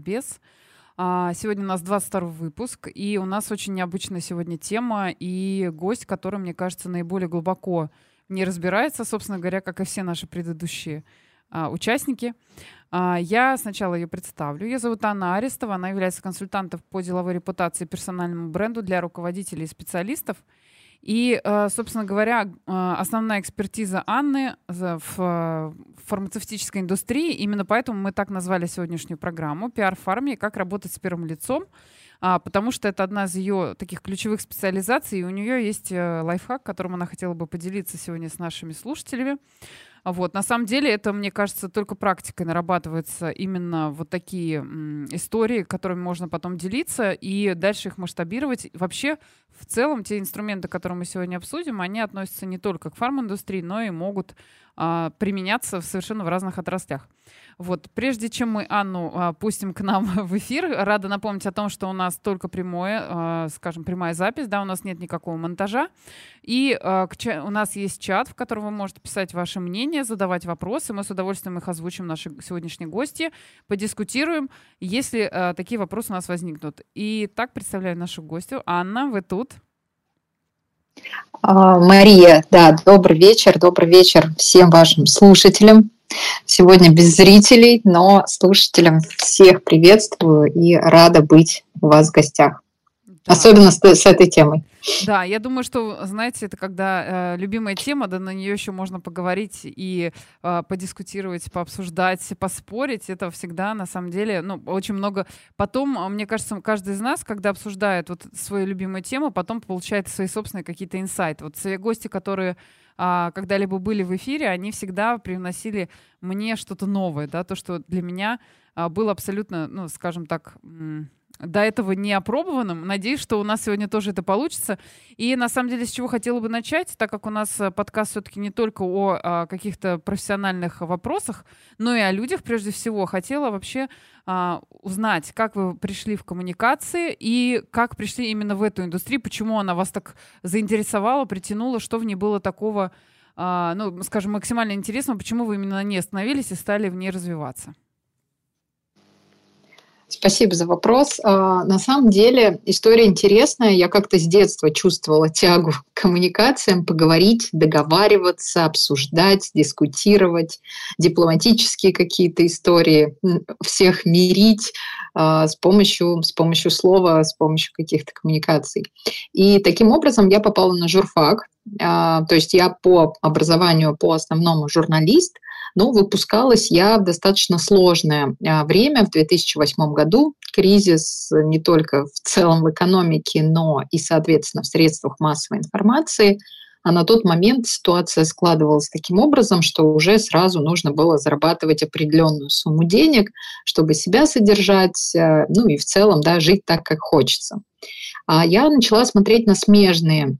Ликбез. А, сегодня у нас 22 выпуск, и у нас очень необычная сегодня тема и гость, который, мне кажется, наиболее глубоко не разбирается, собственно говоря, как и все наши предыдущие а, участники. А, я сначала ее представлю. Ее зовут Анна Арестова. Она является консультантом по деловой репутации и персональному бренду для руководителей и специалистов. И, э, собственно говоря, э, основная экспертиза Анны в фармацевтической индустрии, именно поэтому мы так назвали сегодняшнюю программу «Пиар в фарме. Как работать с первым лицом», а, потому что это одна из ее таких ключевых специализаций, и у нее есть э, лайфхак, которым она хотела бы поделиться сегодня с нашими слушателями. Вот. На самом деле это, мне кажется, только практикой нарабатываются именно вот такие м, истории, которыми можно потом делиться и дальше их масштабировать. Вообще, в целом, те инструменты, которые мы сегодня обсудим, они относятся не только к фарминдустрии, но и могут а, применяться в совершенно в разных отраслях. Вот, прежде чем мы Анну а, пустим к нам в эфир, рада напомнить о том, что у нас только прямое, а, скажем, прямая запись, да, у нас нет никакого монтажа. И а, к, у нас есть чат, в котором вы можете писать ваше мнение, задавать вопросы. Мы с удовольствием их озвучим наши сегодняшние гости, подискутируем, если а, такие вопросы у нас возникнут. И так представляю нашу гостью. Анна, вы тут? А, Мария, да, добрый вечер, добрый вечер всем вашим слушателям. Сегодня без зрителей, но слушателям всех приветствую и рада быть у вас в гостях. Да. Особенно с, с этой темой. Да, я думаю, что, знаете, это когда э, любимая тема, да на нее еще можно поговорить и э, подискутировать, пообсуждать, поспорить. Это всегда, на самом деле, ну, очень много. Потом, мне кажется, каждый из нас, когда обсуждает вот свою любимую тему, потом получает свои собственные какие-то инсайты. Вот все гости, которые а, когда-либо были в эфире, они всегда приносили мне что-то новое, да, то, что для меня а, было абсолютно, ну, скажем так, до этого не опробованным. Надеюсь, что у нас сегодня тоже это получится. И на самом деле, с чего хотела бы начать, так как у нас э, подкаст все-таки не только о, о а, каких-то профессиональных вопросах, но и о людях прежде всего. Хотела вообще а, узнать, как вы пришли в коммуникации и как пришли именно в эту индустрию, почему она вас так заинтересовала, притянула, что в ней было такого, а, ну, скажем, максимально интересного, почему вы именно ней остановились и стали в ней развиваться. Спасибо за вопрос. А, на самом деле история интересная. Я как-то с детства чувствовала тягу к коммуникациям, поговорить, договариваться, обсуждать, дискутировать, дипломатические какие-то истории, всех мирить а, с помощью, с помощью слова, с помощью каких-то коммуникаций. И таким образом я попала на журфак. А, то есть я по образованию, по основному журналист – но выпускалась я в достаточно сложное а, время, в 2008 году. Кризис не только в целом в экономике, но и, соответственно, в средствах массовой информации. А на тот момент ситуация складывалась таким образом, что уже сразу нужно было зарабатывать определенную сумму денег, чтобы себя содержать, а, ну и в целом да, жить так, как хочется. А я начала смотреть на смежные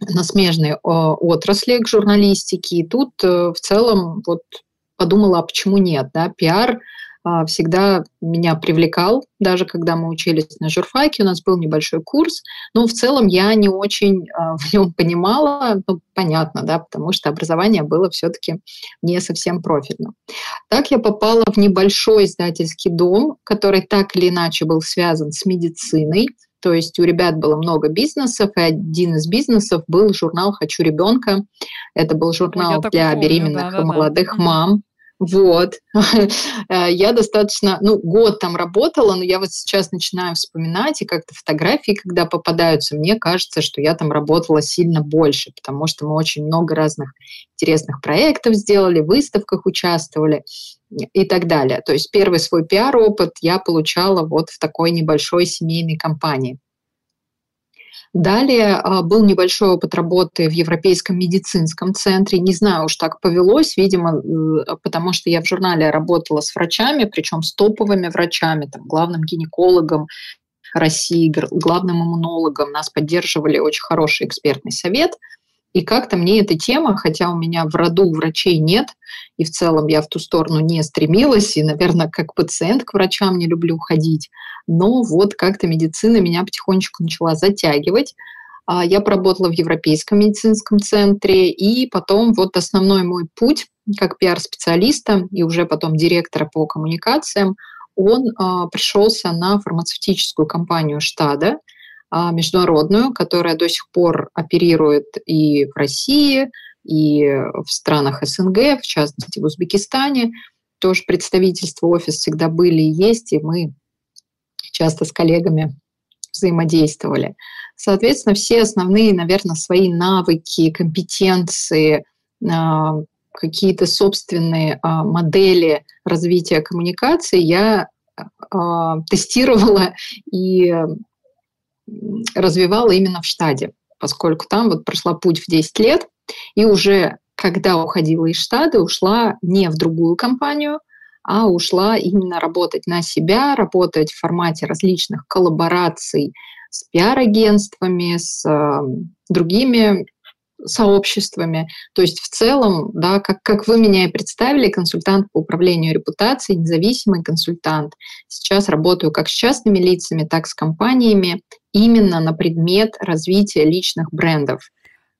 на смежные отрасли к журналистике. И тут э, в целом вот подумала, а почему нет, да, пиар а, всегда меня привлекал, даже когда мы учились на журфаке, у нас был небольшой курс, но в целом я не очень а, в нем понимала, ну, понятно, да, потому что образование было все-таки не совсем профильным. Так я попала в небольшой издательский дом, который так или иначе был связан с медициной, то есть у ребят было много бизнесов, и один из бизнесов был журнал «Хочу ребенка». Это был журнал Я для помню, беременных да, и молодых да. мам. Вот. Э, я достаточно, ну, год там работала, но я вот сейчас начинаю вспоминать, и как-то фотографии, когда попадаются, мне кажется, что я там работала сильно больше, потому что мы очень много разных интересных проектов сделали, в выставках участвовали и так далее. То есть первый свой пиар-опыт я получала вот в такой небольшой семейной компании. Далее а, был небольшой опыт работы в Европейском медицинском центре. Не знаю, уж так повелось, видимо, потому что я в журнале работала с врачами, причем с топовыми врачами, там, главным гинекологом России, главным иммунологом. Нас поддерживали очень хороший экспертный совет – и как-то мне эта тема, хотя у меня в роду врачей нет, и в целом я в ту сторону не стремилась, и, наверное, как пациент к врачам не люблю ходить, но вот как-то медицина меня потихонечку начала затягивать. А, я поработала в Европейском медицинском центре, и потом вот основной мой путь как пиар-специалиста и уже потом директора по коммуникациям, он а, пришелся на фармацевтическую компанию Штада, международную, которая до сих пор оперирует и в России, и в странах СНГ, в частности в Узбекистане. Тоже представительство, офис всегда были и есть, и мы часто с коллегами взаимодействовали. Соответственно, все основные, наверное, свои навыки, компетенции, а, какие-то собственные а, модели развития коммуникации я тестировала и развивала именно в штаде, поскольку там вот прошла путь в 10 лет, и уже когда уходила из штада, ушла не в другую компанию, а ушла именно работать на себя, работать в формате различных коллабораций с пиар-агентствами, с э, другими сообществами. То есть в целом, да, как, как вы меня и представили, консультант по управлению репутацией, независимый консультант. Сейчас работаю как с частными лицами, так и с компаниями именно на предмет развития личных брендов.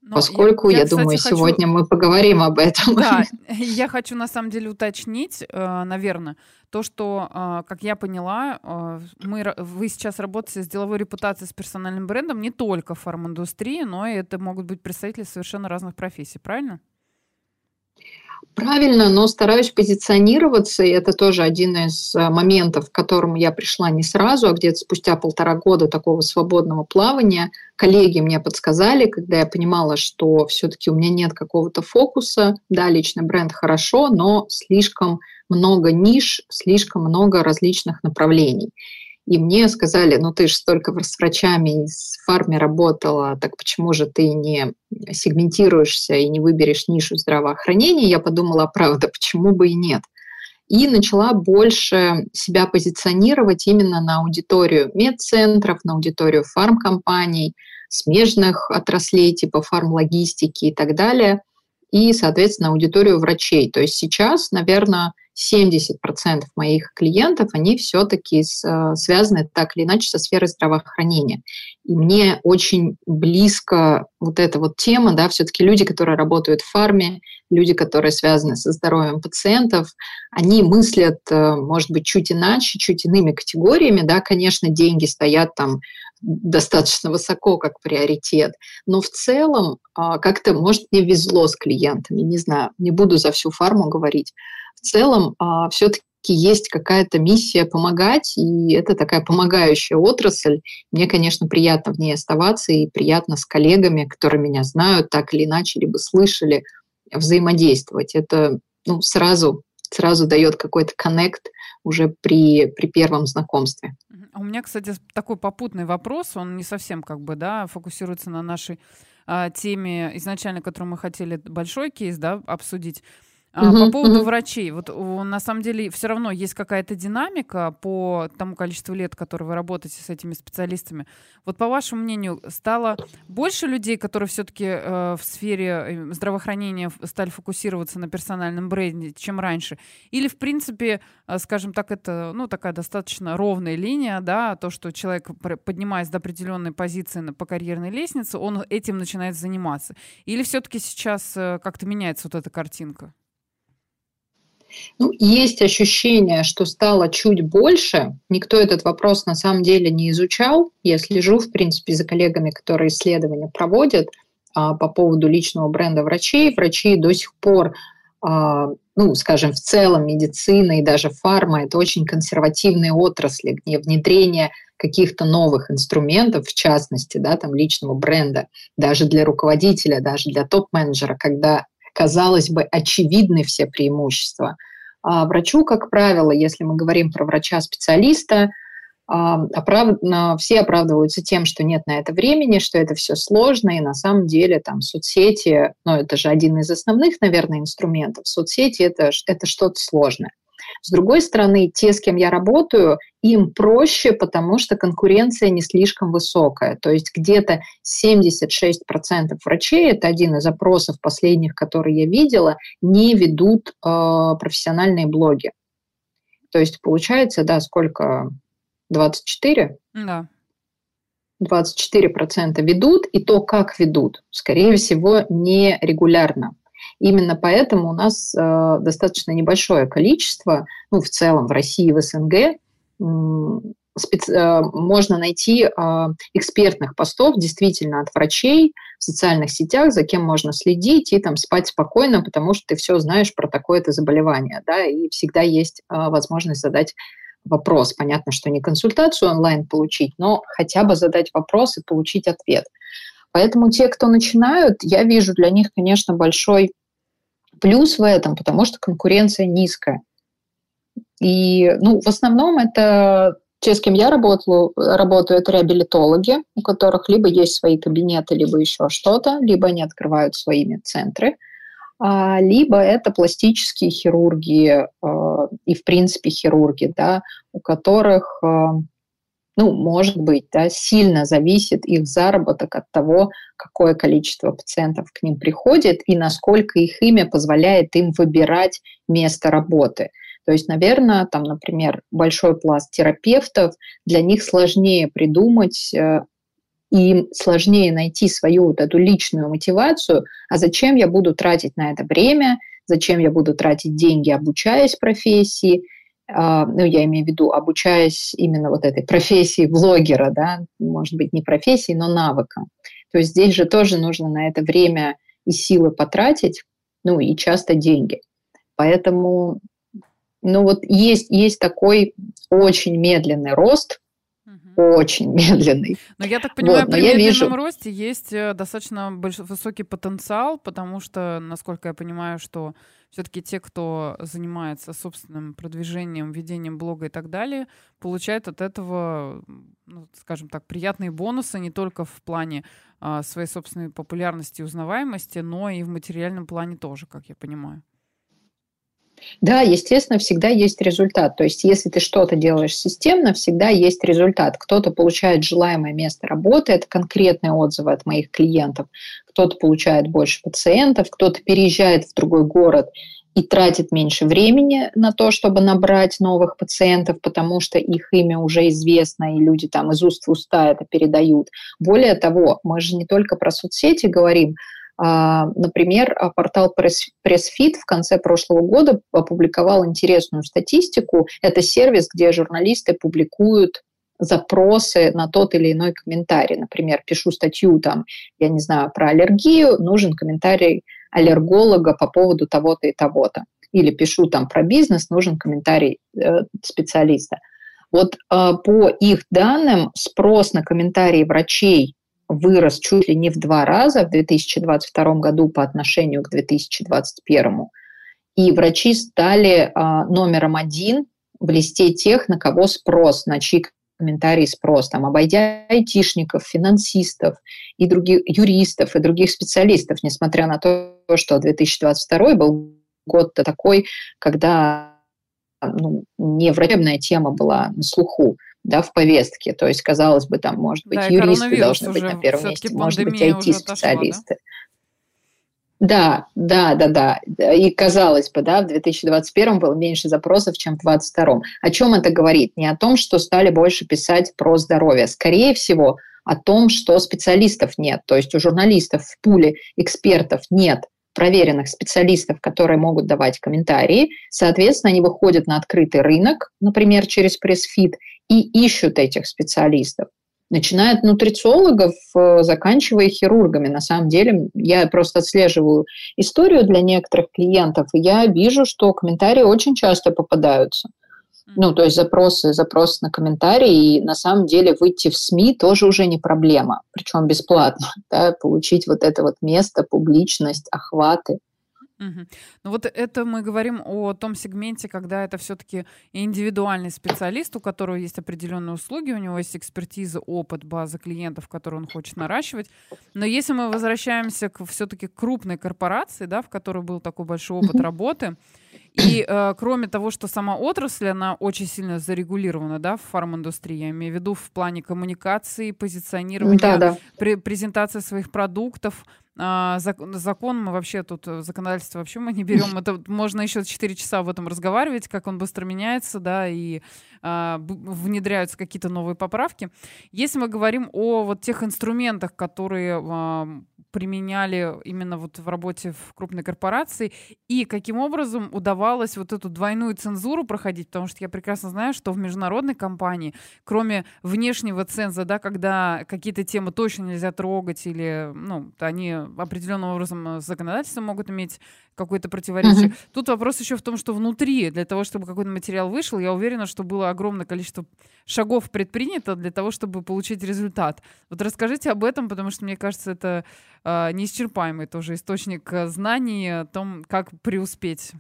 Но Поскольку, я, я, я думаю, хочу... сегодня мы поговорим об этом. Да, я хочу на самом деле уточнить, э, наверное, то, что, э, как я поняла, э, мы, вы сейчас работаете с деловой репутацией, с персональным брендом не только в фарминдустрии, но и это могут быть представители совершенно разных профессий, правильно? Правильно, но стараюсь позиционироваться, и это тоже один из э, моментов, к которому я пришла не сразу, а где-то спустя полтора года такого свободного плавания. Коллеги мне подсказали, когда я понимала, что все-таки у меня нет какого-то фокуса. Да, личный бренд хорошо, но слишком много ниш, слишком много различных направлений. И мне сказали, ну ты же столько с врачами и с фарме работала, так почему же ты не сегментируешься и не выберешь нишу здравоохранения? Я подумала, правда, почему бы и нет? И начала больше себя позиционировать именно на аудиторию медцентров, на аудиторию фармкомпаний, смежных отраслей типа фармлогистики и так далее, и, соответственно, аудиторию врачей. То есть сейчас, наверное, 70% моих клиентов, они все-таки э, связаны так или иначе со сферой здравоохранения. И мне очень близко вот эта вот тема, да, все-таки люди, которые работают в фарме, люди, которые связаны со здоровьем пациентов, они мыслят, э, может быть, чуть иначе, чуть иными категориями, да, конечно, деньги стоят там достаточно высоко как приоритет, но в целом а, как-то, может, мне везло с клиентами, не знаю, не буду за всю фарму говорить, в целом а, все-таки есть какая-то миссия помогать, и это такая помогающая отрасль. Мне, конечно, приятно в ней оставаться, и приятно с коллегами, которые меня знают, так или иначе, либо слышали, взаимодействовать. Это ну, сразу, сразу дает какой-то коннект уже при, при первом знакомстве. У меня, кстати, такой попутный вопрос, он не совсем как бы, да, фокусируется на нашей а, теме изначально, которую мы хотели большой кейс, да, обсудить. Uh-huh, по поводу uh-huh. врачей, вот на самом деле все равно есть какая-то динамика по тому количеству лет, которые вы работаете с этими специалистами. Вот по вашему мнению, стало больше людей, которые все-таки э, в сфере э, здравоохранения стали фокусироваться на персональном бренде, чем раньше? Или, в принципе, э, скажем так, это ну, такая достаточно ровная линия, да, то, что человек, поднимаясь до определенной позиции по карьерной лестнице, он этим начинает заниматься? Или все-таки сейчас э, как-то меняется вот эта картинка? Ну, есть ощущение, что стало чуть больше. Никто этот вопрос на самом деле не изучал. Я слежу, в принципе, за коллегами, которые исследования проводят а, по поводу личного бренда врачей. Врачи до сих пор, а, ну, скажем, в целом медицина и даже фарма – это очень консервативные отрасли, где внедрение каких-то новых инструментов, в частности, да, там, личного бренда, даже для руководителя, даже для топ-менеджера, когда казалось бы, очевидны все преимущества. А врачу, как правило, если мы говорим про врача-специалиста, а, оправ... все оправдываются тем, что нет на это времени, что это все сложно, и на самом деле там соцсети, ну это же один из основных, наверное, инструментов, соцсети это, это что-то сложное. С другой стороны, те, с кем я работаю, им проще, потому что конкуренция не слишком высокая. То есть где-то 76% врачей, это один из опросов последних, которые я видела, не ведут э, профессиональные блоги. То есть получается, да, сколько? 24? Да. 24% ведут, и то, как ведут, скорее всего, не регулярно. Именно поэтому у нас э, достаточно небольшое количество, ну, в целом в России, в СНГ, специ... Э, можно найти а, экспертных постов действительно от врачей в социальных сетях, за кем можно следить и там спать спокойно, потому что ты все знаешь про такое-то заболевание, да, и всегда есть а, возможность задать вопрос. Понятно, что не консультацию онлайн получить, но хотя бы задать вопрос и получить ответ. Поэтому те, кто начинают, я вижу для них, конечно, большой плюс в этом, потому что конкуренция низкая. И ну, в основном это те, с кем я работаю, работаю, это реабилитологи, у которых либо есть свои кабинеты, либо еще что-то, либо они открывают своими центры, а, либо это пластические хирурги а, и, в принципе, хирурги, да, у которых, а, ну, может быть, да, сильно зависит их заработок от того, какое количество пациентов к ним приходит и насколько их имя позволяет им выбирать место работы – то есть, наверное, там, например, большой пласт терапевтов, для них сложнее придумать э, им сложнее найти свою вот эту личную мотивацию, а зачем я буду тратить на это время, зачем я буду тратить деньги, обучаясь профессии, ну, я имею в виду, обучаясь именно вот этой профессии блогера, да, может быть, не профессии, но навыкам. То есть здесь же тоже нужно на это время и силы потратить, ну, и часто деньги. Поэтому ну вот есть, есть такой очень медленный рост, очень медленный. Но я так понимаю, вот, при медленном вижу... росте есть э, достаточно больш... высокий потенциал, потому что, насколько я понимаю, что все-таки те, кто занимается собственным продвижением, ведением блога и так далее, получают от этого, ну, скажем так, приятные бонусы не только в плане а, своей собственной популярности и узнаваемости, но и в материальном плане тоже, как я понимаю. Да, естественно, всегда есть результат. То есть, если ты что-то делаешь системно, всегда есть результат. Кто-то получает желаемое место работы, это конкретные отзывы от моих клиентов. Кто-то получает больше пациентов, кто-то переезжает в другой город и тратит меньше времени на то, чтобы набрать новых пациентов, потому что их имя уже известно, и люди там из уст в уста это передают. Более того, мы же не только про соцсети говорим, например, а, портал PressFit в конце прошлого года опубликовал интересную статистику. Это сервис, где журналисты публикуют запросы на тот или иной комментарий. Например, пишу статью, там, я не знаю, про аллергию, нужен комментарий аллерголога по поводу того-то и того-то. Или пишу там про бизнес, нужен комментарий э, специалиста. Вот э, по их данным спрос на комментарии врачей вырос чуть ли не в два раза в 2022 году по отношению к 2021. И врачи стали а, номером один в листе тех, на кого спрос, на чьи комментарии спрос, там, обойдя айтишников, финансистов и других юристов и других специалистов, несмотря на то, что 2022 был год такой, когда ну, не врачебная тема была на слуху да, в повестке. То есть, казалось бы, там, может быть, да, юристы должны быть на первом месте, может быть, IT-специалисты. Да, да, да, да. И казалось бы, да, в 2021 было меньше запросов, чем в 2022. О чем это говорит? Не о том, что стали больше писать про здоровье. Скорее всего, о том, что специалистов нет. То есть у журналистов в пуле экспертов нет проверенных специалистов, которые могут давать комментарии. Соответственно, они выходят на открытый рынок, например, через пресс-фит, и ищут этих специалистов. Начиная от нутрициологов, э, заканчивая хирургами. На самом деле, я просто отслеживаю историю для некоторых клиентов, и я вижу, что комментарии очень часто попадаются. Ну, то есть запросы, запросы на комментарии, и на самом деле выйти в СМИ тоже уже не проблема, причем бесплатно, да, получить вот это вот место, публичность, охваты. Угу. Ну вот это мы говорим о том сегменте, когда это все-таки индивидуальный специалист, у которого есть определенные услуги, у него есть экспертиза, опыт, база клиентов, которые он хочет наращивать. Но если мы возвращаемся к все-таки крупной корпорации, да, в которой был такой большой опыт работы, и э, кроме того, что сама отрасль, она очень сильно зарегулирована, да, в фарм-индустрии, я имею в виду в плане коммуникации, позиционирования, да, да. Пре- презентации своих продуктов, а, закон, мы вообще тут, э, законодательство вообще мы не берем. Это можно еще 4 часа об этом разговаривать, как он быстро меняется, да, и внедряются какие-то новые поправки. Если мы говорим о вот тех инструментах, которые а, применяли именно вот в работе в крупной корпорации, и каким образом удавалось вот эту двойную цензуру проходить, потому что я прекрасно знаю, что в международной компании, кроме внешнего ценза, да, когда какие-то темы точно нельзя трогать или, ну, они определенным образом с законодательством могут иметь какое-то противоречие. Uh-huh. Тут вопрос еще в том, что внутри, для того, чтобы какой-то материал вышел, я уверена, что было огромное количество шагов предпринято для того, чтобы получить результат. Вот расскажите об этом, потому что мне кажется, это э, неисчерпаемый тоже источник э, знаний о том, как преуспеть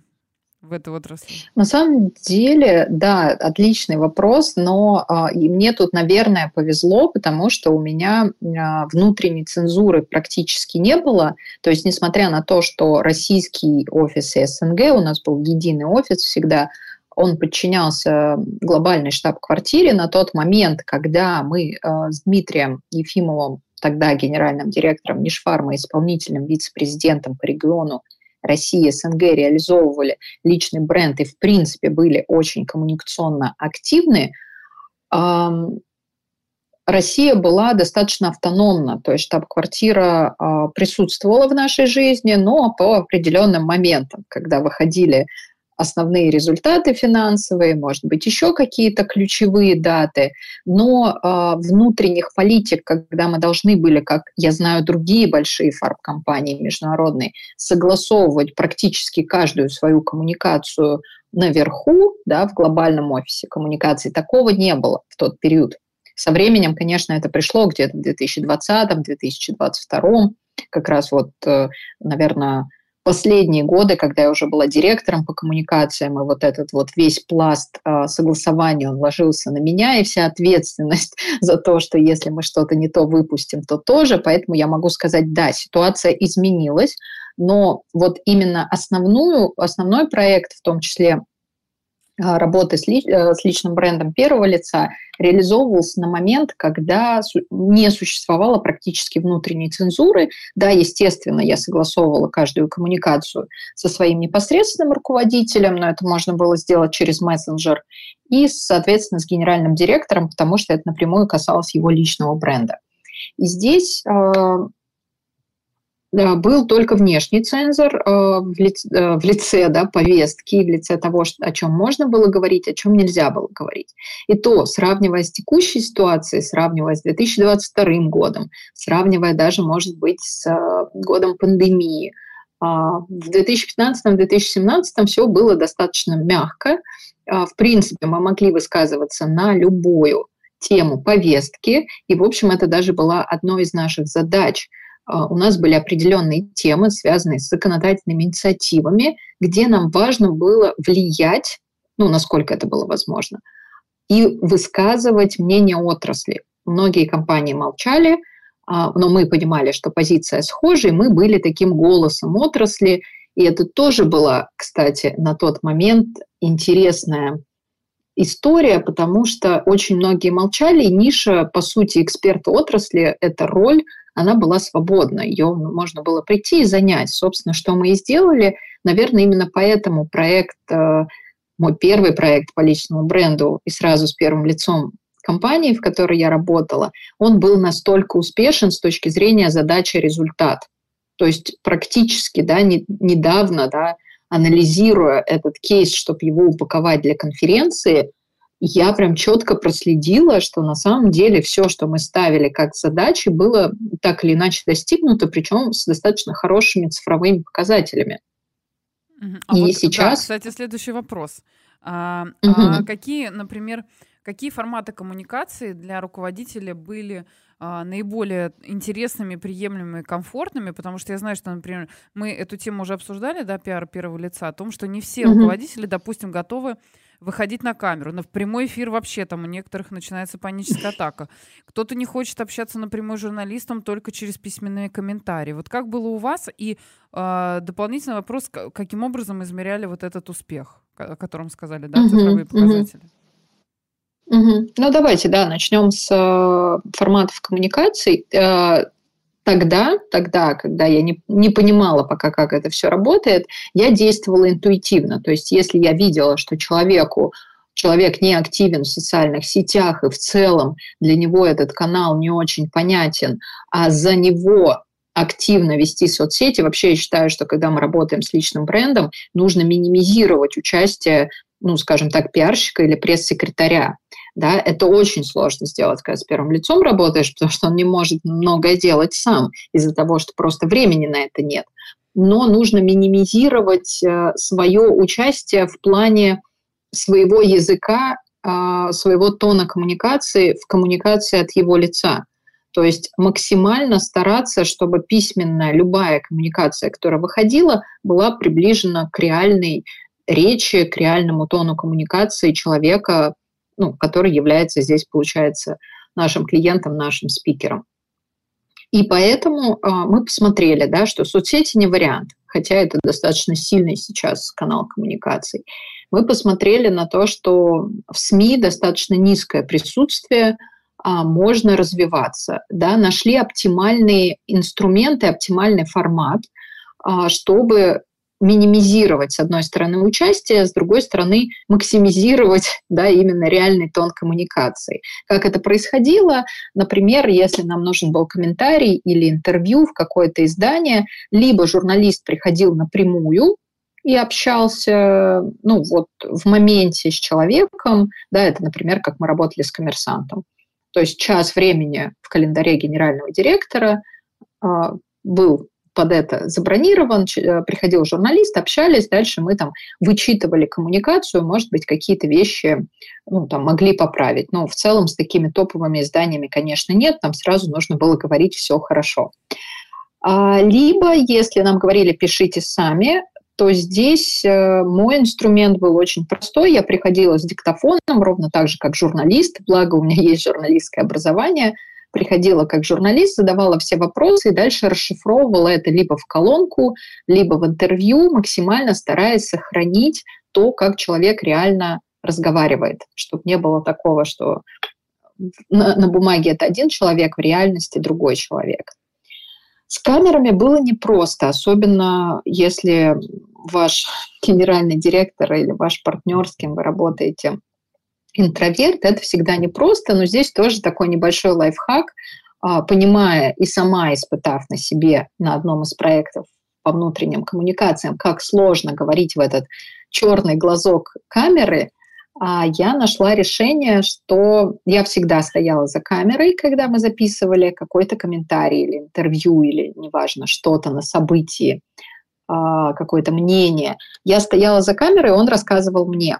в этой отрасли? На самом деле, да, отличный вопрос, но а, и мне тут, наверное, повезло, потому что у меня а, внутренней цензуры практически не было. То есть, несмотря на то, что российский офис СНГ, у нас был единый офис всегда, он подчинялся глобальной штаб-квартире на тот момент, когда мы а, с Дмитрием Ефимовым, тогда генеральным директором Нишфарма, исполнительным вице-президентом по региону, Россия, СНГ реализовывали личный бренд и, в принципе, были очень коммуникационно активны, Россия была достаточно автономна, то есть штаб-квартира а, присутствовала в нашей жизни, но по определенным моментам, когда выходили основные результаты финансовые, может быть, еще какие-то ключевые даты, но э, внутренних политик, когда мы должны были, как я знаю, другие большие фарб-компании международные, согласовывать практически каждую свою коммуникацию наверху, да, в глобальном офисе коммуникации, такого не было в тот период. Со временем, конечно, это пришло где-то в 2020-2022, как раз вот, э, наверное, последние годы, когда я уже была директором по коммуникациям, и вот этот вот весь пласт э, согласования, он ложился на меня, и вся ответственность за то, что если мы что-то не то выпустим, то тоже. Поэтому я могу сказать, да, ситуация изменилась, но вот именно основную, основной проект, в том числе работы с, ли, э, с личным брендом первого лица реализовывался на момент, когда не существовало практически внутренней цензуры. Да, естественно, я согласовывала каждую коммуникацию со своим непосредственным руководителем, но это можно было сделать через мессенджер, и, соответственно, с генеральным директором, потому что это напрямую касалось его личного бренда. И здесь а, был только внешний цензор э, в лице, э, в лице да, повестки, в лице того, о чем можно было говорить, о чем нельзя было говорить. И то, сравнивая с текущей ситуацией, сравнивая с 2022 годом, сравнивая даже, может быть, с э, годом пандемии, а, в 2015-2017 все было достаточно мягко. А, в принципе, мы могли высказываться на любую тему повестки, и, в общем, это даже была одной из наших задач – у нас были определенные темы, связанные с законодательными инициативами, где нам важно было влиять, ну, насколько это было возможно, и высказывать мнение отрасли. Многие компании молчали, а, но мы понимали, что позиция схожа, и мы были таким голосом отрасли. И это тоже была, кстати, на тот момент интересная история, потому что очень многие молчали, и ниша, по сути, эксперта отрасли – это роль она была свободна, ее можно было прийти и занять. Собственно, что мы и сделали. Наверное, именно поэтому проект, э, мой первый проект по личному бренду и сразу с первым лицом компании, в которой я работала, он был настолько успешен с точки зрения задачи результат. То есть практически да, не, недавно, да, анализируя этот кейс, чтобы его упаковать для конференции, я прям четко проследила, что на самом деле все, что мы ставили как задачи, было так или иначе достигнуто, причем с достаточно хорошими цифровыми показателями. А И вот, сейчас... Да, кстати, следующий вопрос. А, угу. а какие, например, какие форматы коммуникации для руководителя были а, наиболее интересными, приемлемыми, комфортными, потому что я знаю, что, например, мы эту тему уже обсуждали, да, пиар первого лица, о том, что не все угу. руководители, допустим, готовы выходить на камеру. Но в прямой эфир вообще там у некоторых начинается паническая атака. Кто-то не хочет общаться напрямую с журналистом только через письменные комментарии. Вот как было у вас? И э, дополнительный вопрос, каким образом измеряли вот этот успех, о котором сказали, да, цифровые показатели? Угу. Ну, давайте, да, начнем с э, форматов коммуникаций. Э, тогда, тогда, когда я не, не понимала пока, как это все работает, я действовала интуитивно. То есть, если я видела, что человеку человек не активен в социальных сетях, и в целом для него этот канал не очень понятен, а за него активно вести соцсети. Вообще я считаю, что когда мы работаем с личным брендом, нужно минимизировать участие, ну, скажем так, пиарщика или пресс-секретаря. Да, это очень сложно сделать, когда с первым лицом работаешь, потому что он не может многое делать сам из-за того, что просто времени на это нет. Но нужно минимизировать э, свое участие в плане своего языка, а, своего тона коммуникации в коммуникации от его лица. То есть максимально стараться, чтобы письменная любая коммуникация, которая выходила, была приближена к реальной речи, к реальному тону коммуникации человека, ну, который является здесь, получается, нашим клиентом, нашим спикером. И поэтому э, мы посмотрели, да, что соцсети не вариант, хотя это достаточно сильный сейчас канал коммуникаций. Мы посмотрели на то, что в СМИ достаточно низкое присутствие а, можно развиваться. Да? Нашли оптимальные инструменты, оптимальный формат, а, чтобы минимизировать, с одной стороны, участие, с другой стороны, максимизировать да, именно реальный тон коммуникации. Как это происходило? Например, если нам нужен был комментарий или интервью в какое-то издание, либо журналист приходил напрямую и общался, ну вот в моменте с человеком, да, это, например, как мы работали с коммерсантом, то есть час времени в календаре генерального директора а, был под это забронирован, э, приходил журналист, общались, дальше мы там вычитывали коммуникацию, может быть, какие-то вещи ну, там, могли поправить. Но в целом с такими топовыми изданиями, конечно, нет, там сразу нужно было говорить все хорошо. А, либо, если нам говорили, пишите сами, то здесь э, мой инструмент был очень простой. Я приходила с диктофоном, ровно так же, как журналист, благо у меня есть журналистское образование. Приходила как журналист, задавала все вопросы и дальше расшифровывала это либо в колонку, либо в интервью, максимально стараясь сохранить то, как человек реально разговаривает, чтобы не было такого, что на, на бумаге это один человек, в реальности другой человек. С камерами было непросто, особенно если ваш генеральный директор или ваш партнер, с кем вы работаете, интроверт, это всегда непросто, но здесь тоже такой небольшой лайфхак, а, понимая и сама испытав на себе на одном из проектов по внутренним коммуникациям, как сложно говорить в этот черный глазок камеры, а, я нашла решение, что я всегда стояла за камерой, когда мы записывали какой-то комментарий или интервью, или неважно, что-то на событии, а, какое-то мнение. Я стояла за камерой, он рассказывал мне.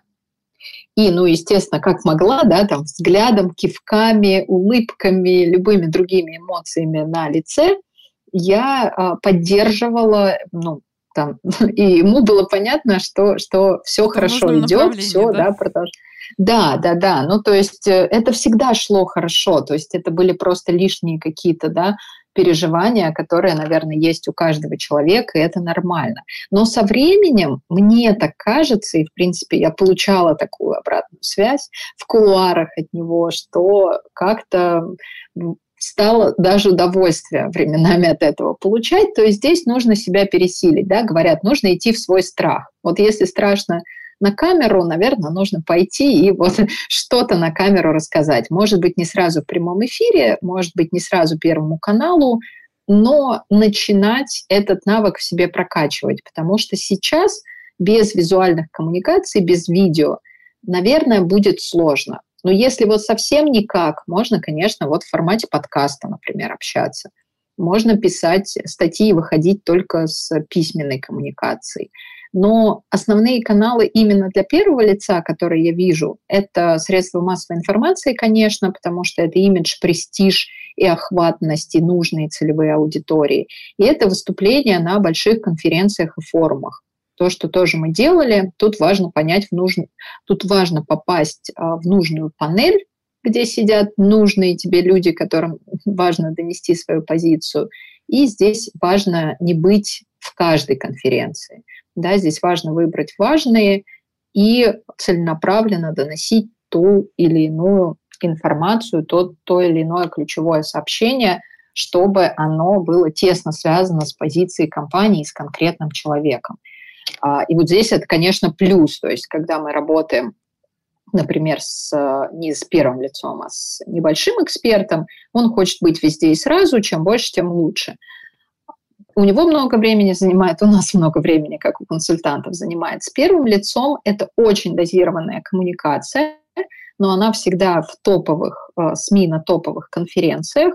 И, ну, естественно, как могла, да, там, взглядом, кивками, улыбками, любыми другими эмоциями на лице, я а, поддерживала, ну, там, и ему было понятно, что, что все что хорошо идет, все, да, да продолжается. Да, да, да. Ну, то есть э, это всегда шло хорошо. То есть это были просто лишние какие-то, да, переживания, которые, наверное, есть у каждого человека, и это нормально. Но со временем, мне так кажется, и, в принципе, я получала такую обратную связь в кулуарах от него, что как-то стало даже удовольствие временами от этого получать, то есть здесь нужно себя пересилить, да, говорят, нужно идти в свой страх. Вот если страшно на камеру, наверное, нужно пойти и вот что-то на камеру рассказать. Может быть, не сразу в прямом эфире, может быть, не сразу Первому каналу, но начинать этот навык в себе прокачивать, потому что сейчас без визуальных коммуникаций, без видео, наверное, будет сложно. Но если вот совсем никак, можно, конечно, вот в формате подкаста, например, общаться. Можно писать статьи и выходить только с письменной коммуникацией. Но основные каналы именно для первого лица, которые я вижу, это средства массовой информации, конечно, потому что это имидж, престиж и охватность, и нужные целевые аудитории. И это выступления на больших конференциях и форумах. То, что тоже мы делали, тут важно понять, в нужн... тут важно попасть а, в нужную панель, где сидят нужные тебе люди, которым важно донести свою позицию. И здесь важно не быть в каждой конференции. Да, здесь важно выбрать важные и целенаправленно доносить ту или иную информацию, то, то или иное ключевое сообщение, чтобы оно было тесно связано с позицией компании, с конкретным человеком. А, и вот здесь это, конечно, плюс. То есть, когда мы работаем, например, с, не с первым лицом, а с небольшим экспертом, он хочет быть везде и сразу. Чем больше, тем лучше. У него много времени занимает, у нас много времени, как у консультантов, занимает. С первым лицом это очень дозированная коммуникация, но она всегда в топовых э, СМИ, на топовых конференциях,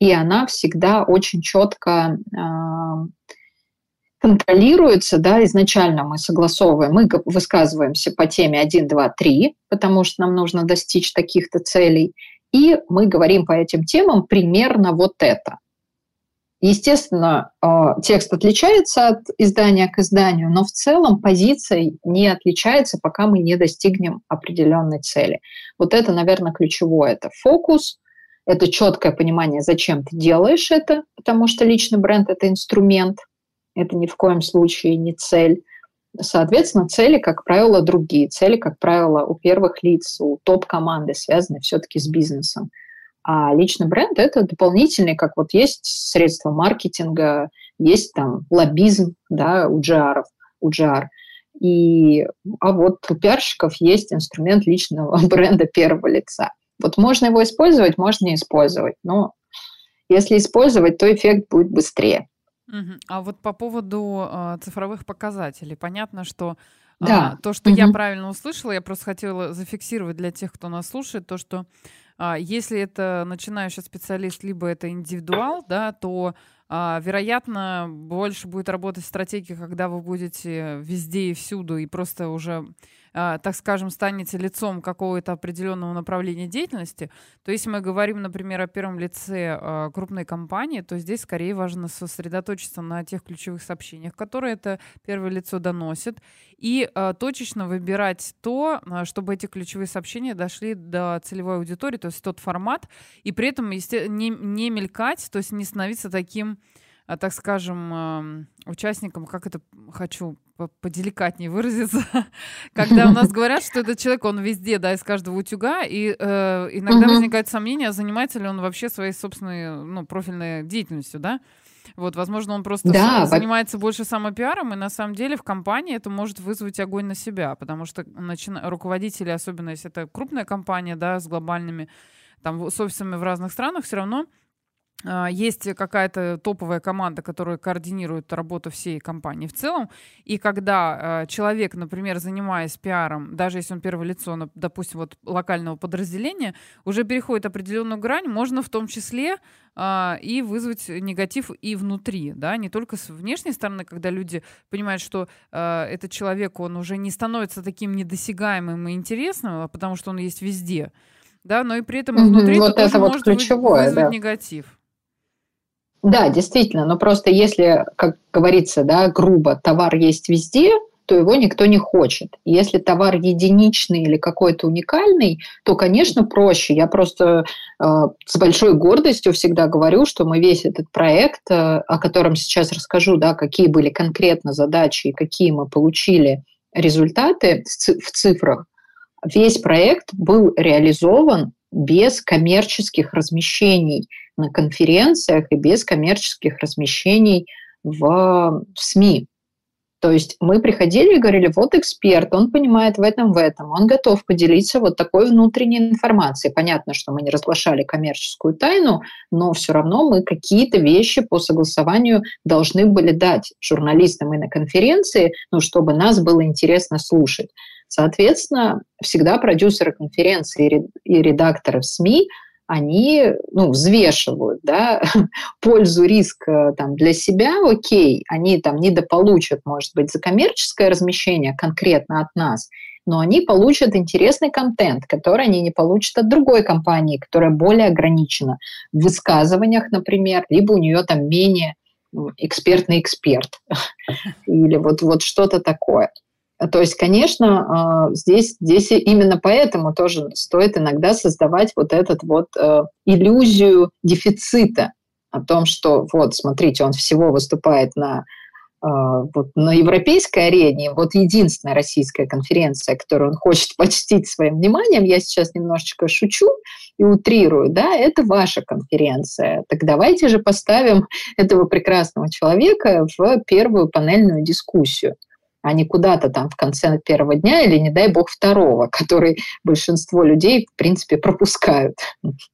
и она всегда очень четко э, контролируется, да, изначально мы согласовываем, мы высказываемся по теме 1, 2, 3, потому что нам нужно достичь таких-то целей, и мы говорим по этим темам примерно вот это. Естественно, а, текст отличается от издания к изданию, но в целом позиция не отличается, пока мы не достигнем определенной цели. Вот это, наверное, ключевое. Это фокус, это четкое понимание, зачем ты делаешь это, потому что личный бренд – это инструмент, это ни в коем случае не цель. Соответственно, цели, как правило, другие. Цели, как правило, у первых лиц, у топ-команды связаны все-таки с бизнесом. А личный бренд – это дополнительный, как вот есть средства маркетинга, есть там лоббизм да, у GR, у GR. И, а вот у пиарщиков есть инструмент личного бренда первого лица. Вот можно его использовать, можно не использовать. Но если использовать, то эффект будет быстрее. А вот по поводу э, цифровых показателей, понятно, что да. а, то, что угу. я правильно услышала, я просто хотела зафиксировать для тех, кто нас слушает, то, что а, если это начинающий специалист, либо это индивидуал, да, то а, вероятно, больше будет работать стратегия, когда вы будете везде и всюду и просто уже а, так скажем, станете лицом какого-то определенного направления деятельности, то если мы говорим, например, о первом лице а, крупной компании, то здесь скорее важно сосредоточиться на тех ключевых сообщениях, которые это первое лицо доносит, и а, точечно выбирать то, чтобы эти ключевые сообщения дошли до целевой аудитории, то есть тот формат, и при этом не, не мелькать, то есть не становиться таким так скажем, участником, как это хочу поделикатнее выразиться, когда у нас говорят, что этот человек, он везде, да, из каждого утюга, и э, иногда угу. возникает сомнение, занимается ли он вообще своей собственной, ну, профильной деятельностью, да? Вот, возможно, он просто да, занимается во... больше самопиаром, и на самом деле в компании это может вызвать огонь на себя, потому что начи... руководители, особенно если это крупная компания, да, с глобальными там с офисами в разных странах, все равно а, есть какая-то топовая команда, которая координирует работу всей компании в целом, и когда э, человек, например, занимаясь пиаром, даже если он первое лицо, допустим, вот локального подразделения, уже переходит определенную грань, можно в том числе э, и вызвать негатив и внутри, да, не только с внешней стороны, когда люди понимают, что э, этот человек, он уже не становится таким недосягаемым и интересным, потому что он есть везде, да, но и при этом и внутри вот это, это вот может ключевое, вызвать да. негатив. Да, действительно, но просто если, как говорится, да, грубо, товар есть везде, то его никто не хочет. Если товар единичный или какой-то уникальный, то, конечно, проще. Я просто э, с большой гордостью всегда говорю, что мы весь этот проект, э, о котором сейчас расскажу, да, какие были конкретно задачи и какие мы получили результаты в цифрах, весь проект был реализован без коммерческих размещений на конференциях и без коммерческих размещений в, в СМИ. То есть мы приходили и говорили, вот эксперт, он понимает в этом, в этом, он готов поделиться вот такой внутренней информацией. Понятно, что мы не разглашали коммерческую тайну, но все равно мы какие-то вещи по согласованию должны были дать журналистам и на конференции, ну, чтобы нас было интересно слушать. Соответственно, всегда продюсеры конференции и редакторы в СМИ они ну, взвешивают да, пользу, риск там, для себя, окей, они там недополучат, может быть, за коммерческое размещение конкретно от нас, но они получат интересный контент, который они не получат от другой компании, которая более ограничена в высказываниях, например, либо у нее там менее экспертный эксперт или вот, вот что-то такое. То есть, конечно, а, здесь, здесь именно поэтому тоже стоит иногда создавать вот этот вот э, иллюзию дефицита о том, что вот, смотрите, он всего выступает на а, вот на европейской арене, вот единственная российская конференция, которую он хочет почтить своим вниманием, я сейчас немножечко шучу и утрирую, да, это ваша конференция. Так давайте же поставим этого прекрасного человека в первую панельную дискуссию а не куда-то там в конце первого дня или, не дай бог, второго, который большинство людей, в принципе, пропускают.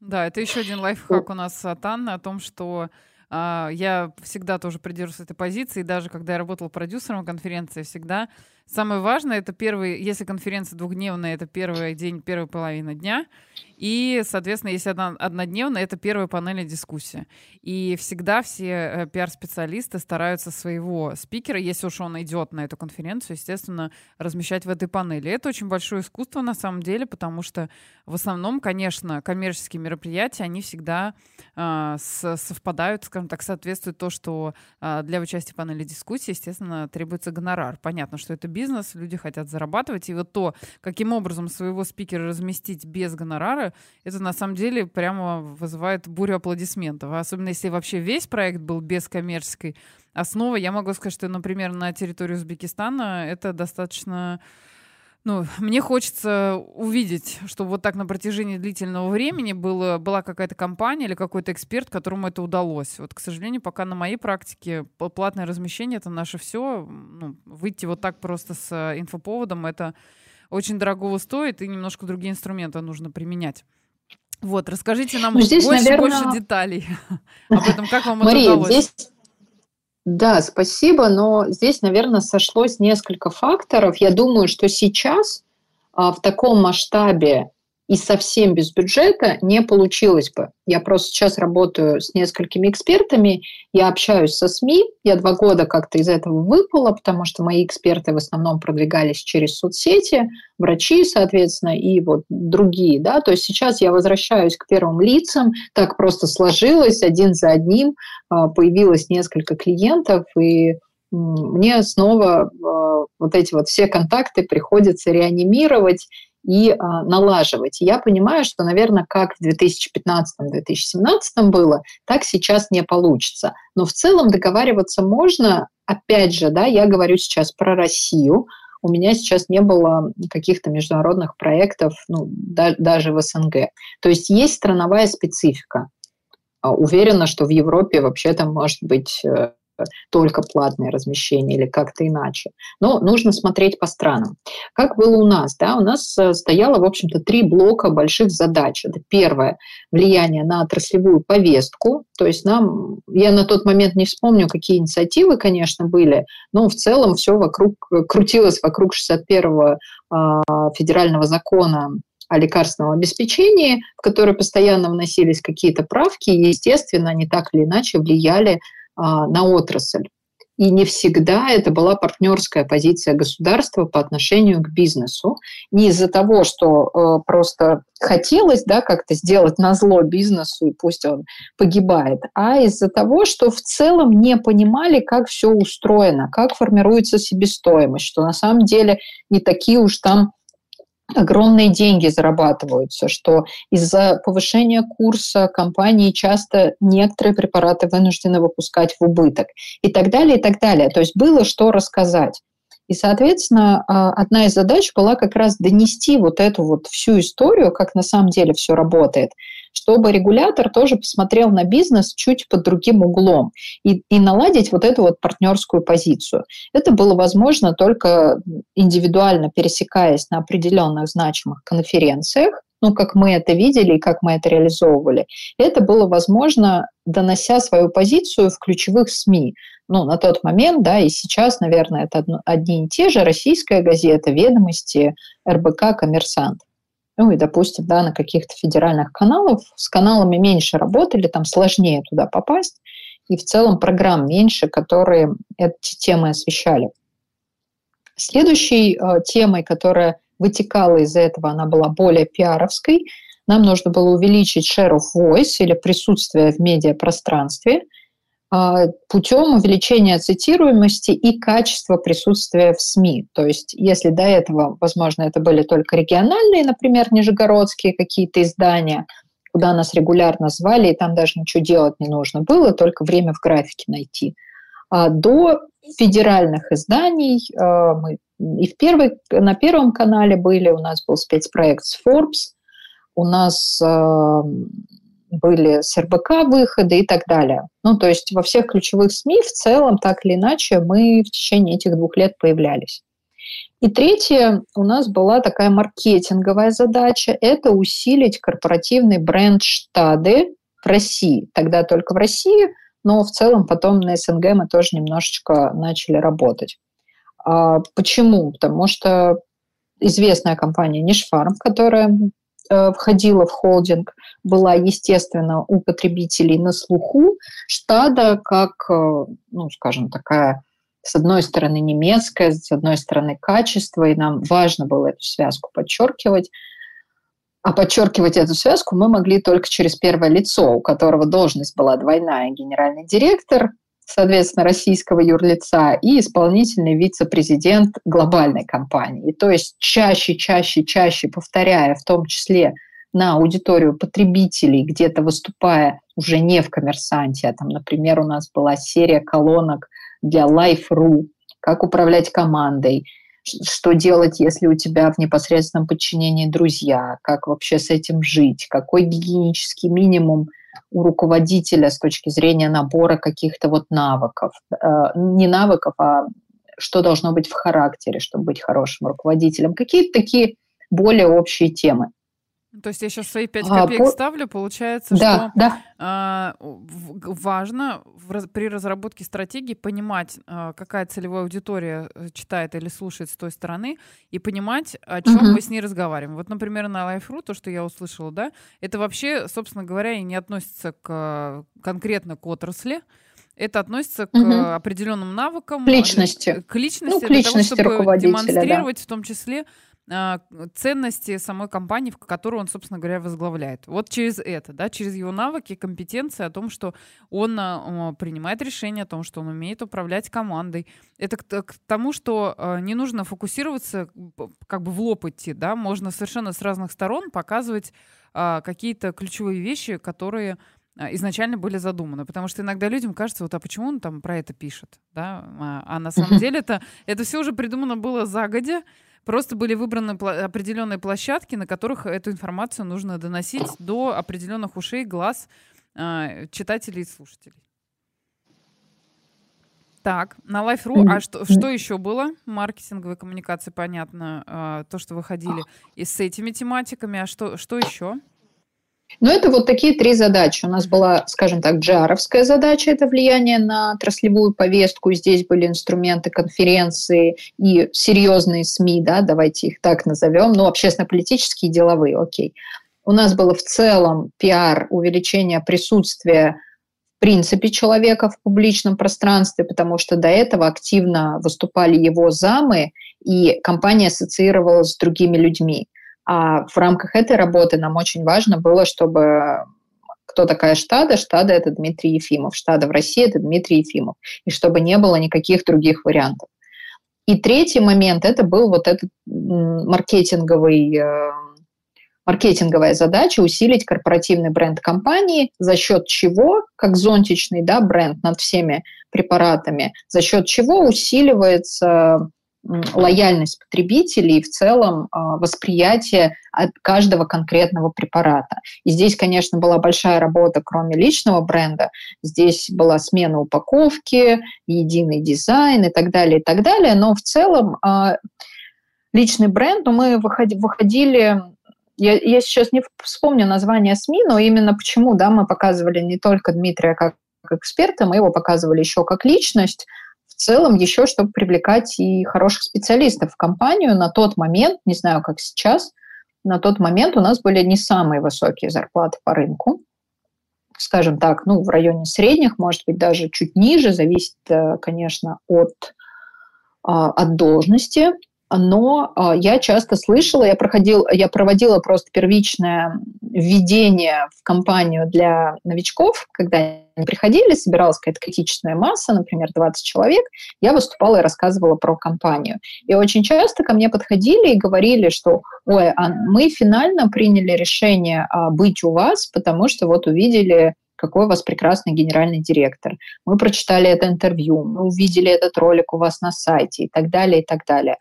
Да, это еще один лайфхак у нас от Анны о том, что а, я всегда тоже придерживаюсь этой позиции, даже когда я работала продюсером конференции, всегда самое важное это первый, если конференция двухдневная, это первый день, первая половина дня, и, соответственно, если одна, однодневная, это первая панельная дискуссия. И всегда все э, пиар-специалисты стараются своего спикера, если уж он идет на эту конференцию, естественно, размещать в этой панели. Это очень большое искусство на самом деле, потому что в основном, конечно, коммерческие мероприятия, они всегда э, совпадают, скажем так, соответствует то, что э, для участия в панели дискуссии, естественно, требуется гонорар. Понятно, что это бизнес, люди хотят зарабатывать, и вот то, каким образом своего спикера разместить без гонорара, это на самом деле прямо вызывает бурю аплодисментов. Особенно если вообще весь проект был без коммерческой основы. Я могу сказать, что, например, на территории Узбекистана это достаточно ну, мне хочется увидеть, что вот так на протяжении длительного времени было, была какая-то компания или какой-то эксперт, которому это удалось. Вот, к сожалению, пока на моей практике платное размещение — это наше все. Ну, выйти вот так просто с инфоповодом — это очень дорогого стоит, и немножко другие инструменты нужно применять. Вот, расскажите нам ну, здесь, больше, наверное... больше деталей об этом, как вам Мария, это удалось. Здесь... Да, спасибо, но здесь, наверное, сошлось несколько факторов. Я думаю, что сейчас а, в таком масштабе и совсем без бюджета не получилось бы. Я просто сейчас работаю с несколькими экспертами, я общаюсь со СМИ, я два года как-то из этого выпала, потому что мои эксперты в основном продвигались через соцсети, врачи, соответственно, и вот другие, да, то есть сейчас я возвращаюсь к первым лицам, так просто сложилось, один за одним а, появилось несколько клиентов, и мне снова а, вот эти вот все контакты приходится реанимировать и а, налаживать. я понимаю, что, наверное, как в 2015-2017 было, так сейчас не получится. Но в целом договариваться можно. Опять же, да, я говорю сейчас про Россию. У меня сейчас не было каких-то международных проектов, ну, да, даже в СНГ. То есть есть страновая специфика. А, уверена, что в Европе вообще там может быть э, только платное размещение или как-то иначе. Но нужно смотреть по странам. Как было у нас? Да? У нас э, стояло, в общем-то, три блока больших задач. Это первое – влияние на отраслевую повестку. То есть нам, я на тот момент не вспомню, какие инициативы, конечно, были, но в целом все вокруг, крутилось вокруг 61-го э, а, федерального закона о лекарственном обеспечении, в который постоянно вносились какие-то правки, и, естественно, они так или иначе влияли на отрасль. И не всегда это была партнерская позиция государства по отношению к бизнесу. Не из-за того, что э, просто хотелось да, как-то сделать на зло бизнесу, и пусть он погибает, а из-за того, что в целом не понимали, как все устроено, как формируется себестоимость, что на самом деле не такие уж там огромные деньги зарабатываются, что из-за повышения курса компании часто некоторые препараты вынуждены выпускать в убыток и так далее, и так далее. То есть было что рассказать. И, соответственно, а, одна из задач была как раз донести вот эту вот всю историю, как на самом деле все работает, чтобы регулятор тоже посмотрел на бизнес чуть под другим углом и, и наладить вот эту вот партнерскую позицию. Это было возможно только индивидуально пересекаясь на определенных значимых конференциях, ну, как мы это видели и как мы это реализовывали. Это было возможно, донося свою позицию в ключевых СМИ. Ну, на тот момент, да, и сейчас, наверное, это одни и те же, российская газета, ведомости, РБК, коммерсант. Ну и, допустим, да, на каких-то федеральных каналах с каналами меньше работали, там сложнее туда попасть, и в целом программ меньше, которые эти темы освещали. Следующей э, темой, которая вытекала из этого, она была более пиаровской. Нам нужно было увеличить share of voice или присутствие в медиапространстве – путем увеличения цитируемости и качества присутствия в СМИ. То есть, если до этого, возможно, это были только региональные, например, нижегородские какие-то издания, куда нас регулярно звали, и там даже ничего делать не нужно было, только время в графике найти. А до федеральных изданий а, мы и в первой, на Первом канале были, у нас был спецпроект с Forbes, у нас были с РБК выходы и так далее. Ну, то есть во всех ключевых СМИ в целом, так или иначе, мы в течение этих двух лет появлялись. И третье, у нас была такая маркетинговая задача – это усилить корпоративный бренд Штады в России. Тогда только в России но в целом потом на СНГ мы тоже немножечко начали работать. А почему? Потому что известная компания Нишфарм, которая входила в холдинг, была, естественно, у потребителей на слуху. Штада как, э, ну, скажем, такая с одной стороны немецкая, с одной стороны качество, и нам важно было эту связку подчеркивать. А подчеркивать эту связку мы могли только через первое лицо, у которого должность была двойная, генеральный директор, соответственно, российского юрлица и исполнительный вице-президент глобальной компании. То есть чаще, чаще, чаще повторяя, в том числе на аудиторию потребителей, где-то выступая уже не в коммерсанте, а там, например, у нас была серия колонок для Life.ru, как управлять командой, что делать, если у тебя в непосредственном подчинении друзья, как вообще с этим жить, какой гигиенический минимум у руководителя с точки зрения набора каких-то вот навыков. Э, не навыков, а что должно быть в характере, чтобы быть хорошим руководителем. Какие-то такие более общие темы. То есть я сейчас свои пять а, копеек а, по... ставлю, получается, да, что да. А, важно в, при разработке стратегии понимать, а, какая целевая аудитория э, читает или слушает с той стороны, и понимать, о чем угу. мы с ней разговариваем. Вот, например, на Life.ru, то, что я услышала, да, это вообще, собственно говоря, и не относится к конкретно к отрасли, это относится к угу. определенным навыкам, к личности, к личности, ну, к личности для того, чтобы демонстрировать да. в том числе ценности самой компании, которую он, собственно говоря, возглавляет. Вот через это, да, через его навыки, компетенции о том, что он а, принимает решения, о том, что он умеет управлять командой. Это к, тому, что а, не нужно фокусироваться, как бы в лоб идти, да, можно совершенно с разных сторон показывать какие-то ключевые вещи, которые изначально были задуманы. Потому что иногда людям кажется, вот а почему он там про это пишет? Да? А, а на самом деле это, это все уже придумано было загодя, Просто были выбраны определенные площадки, на которых эту информацию нужно доносить до определенных ушей, глаз э, читателей и слушателей. Так, на Life.ru, а что, что еще было? Маркетинговые коммуникации, понятно, э, то, что выходили и с этими тематиками, а что, что еще? Ну, это вот такие три задачи. У нас была, скажем так, джаровская задача, это влияние на отраслевую повестку. Здесь были инструменты конференции и серьезные СМИ, да, давайте их так назовем, ну, общественно-политические и деловые, окей. У нас было в целом пиар, увеличение присутствия в принципе человека в публичном пространстве, потому что до этого активно выступали его замы, и компания ассоциировалась с другими людьми. А в рамках этой работы нам очень важно было, чтобы кто такая Штада? Штада – это Дмитрий Ефимов. Штада в России – это Дмитрий Ефимов. И чтобы не было никаких других вариантов. И третий момент – это был вот этот маркетинговый, э, маркетинговая задача усилить корпоративный бренд компании, за счет чего, как зонтичный да, бренд над всеми препаратами, за счет чего усиливается лояльность потребителей и в целом а, восприятие каждого конкретного препарата. И здесь, конечно, была большая работа, кроме личного бренда. Здесь была смена упаковки, единый дизайн и так далее, и так далее. Но в целом а, личный бренд, ну, мы выходили я, я сейчас не вспомню название СМИ, но именно почему да, мы показывали не только Дмитрия как, как эксперта, мы его показывали еще как личность, в целом еще, чтобы привлекать и хороших специалистов в компанию. На тот момент, не знаю, как сейчас, на тот момент у нас были не самые высокие зарплаты по рынку, скажем так, ну, в районе средних, может быть, даже чуть ниже, зависит, э, конечно, от, а, от должности но а, я часто слышала, я, проходил, я проводила просто первичное введение в компанию для новичков, когда они приходили, собиралась какая-то критичная масса, например, 20 человек, я выступала и рассказывала про компанию. И очень часто ко мне подходили и говорили, что ой, а мы финально приняли решение а, быть у вас, потому что вот увидели какой у вас прекрасный генеральный директор. Мы прочитали это интервью, мы увидели этот ролик у вас на сайте и так далее, и так далее.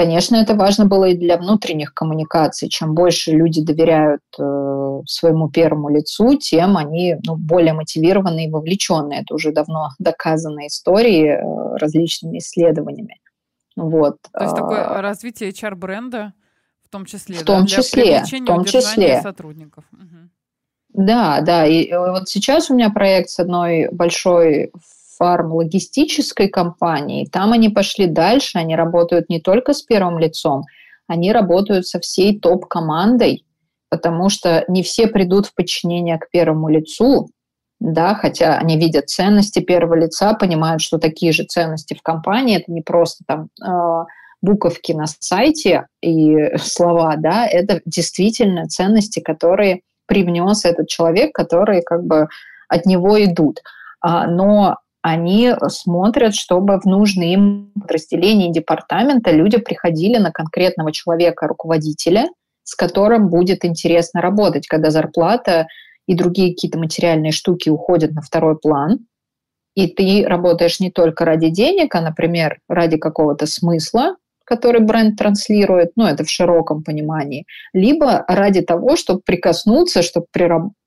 Конечно, это важно было и для внутренних коммуникаций. Чем больше люди доверяют э, своему первому лицу, тем они ну, более мотивированы и вовлечены. Это уже давно доказанные истории э, различными исследованиями. Вот. То есть такое а, развитие HR-бренда в том числе, в том да, числе, для привлечения в том числе. сотрудников. Угу. Да, да. И вот сейчас у меня проект с одной большой фарм-логистической компанией. Там они пошли дальше, они работают не только с первым лицом, они работают со всей топ-командой, потому что не все придут в подчинение к первому лицу, да, хотя они видят ценности первого лица, понимают, что такие же ценности в компании, это не просто там э, буковки на сайте и слова, да, это действительно ценности, которые привнес этот человек, которые как бы от него идут. А, но они смотрят, чтобы в нужные им подразделения департамента люди приходили на конкретного человека, руководителя, с которым будет интересно работать, когда зарплата и другие какие-то материальные штуки уходят на второй план, и ты работаешь не только ради денег, а, например, ради какого-то смысла, который бренд транслирует, ну, это в широком понимании, либо ради того, чтобы прикоснуться, чтобы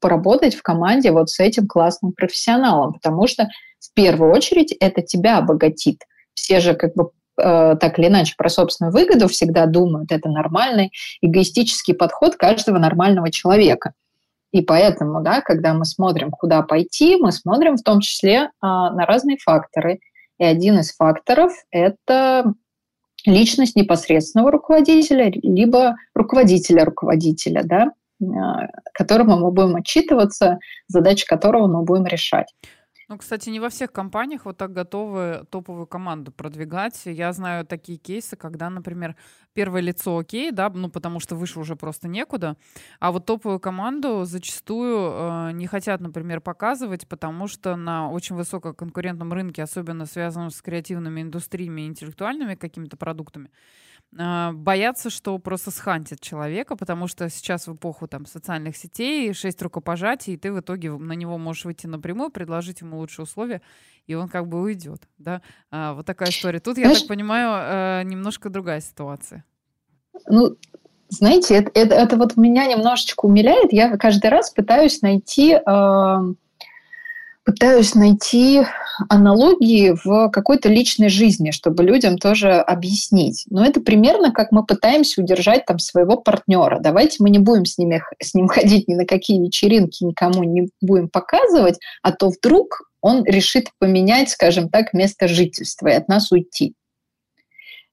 поработать в команде вот с этим классным профессионалом, потому что в первую очередь это тебя обогатит. Все же как бы э, так или иначе про собственную выгоду всегда думают, это нормальный эгоистический подход каждого нормального человека. И поэтому, да, когда мы смотрим, куда пойти, мы смотрим в том числе э, на разные факторы. И один из факторов – это личность непосредственного руководителя, либо руководителя руководителя, да, э, которому мы будем отчитываться, задачи которого мы будем решать. Ну, кстати, не во всех компаниях вот так готовы топовую команду продвигать. Я знаю такие кейсы, когда, например, первое лицо окей, да, ну, потому что выше уже просто некуда, а вот топовую команду зачастую э, не хотят, например, показывать, потому что на очень высококонкурентном рынке, особенно связанном с креативными индустриями интеллектуальными какими-то продуктами, боятся, что просто схантят человека, потому что сейчас в эпоху там социальных сетей шесть рукопожатий, и ты в итоге на него можешь выйти напрямую, предложить ему лучшие условия, и он как бы уйдет, да. А, вот такая история. Тут, я так понимаю, э, немножко другая ситуация. Ну, знаете, это, это, это вот меня немножечко умиляет. Я каждый раз пытаюсь найти э, пытаюсь найти аналогии в какой-то личной жизни, чтобы людям тоже объяснить. Но это примерно как мы пытаемся удержать там своего партнера. Давайте мы не будем с, ними, с ним ходить ни на какие вечеринки, никому не будем показывать, а то вдруг он решит поменять, скажем так, место жительства и от нас уйти.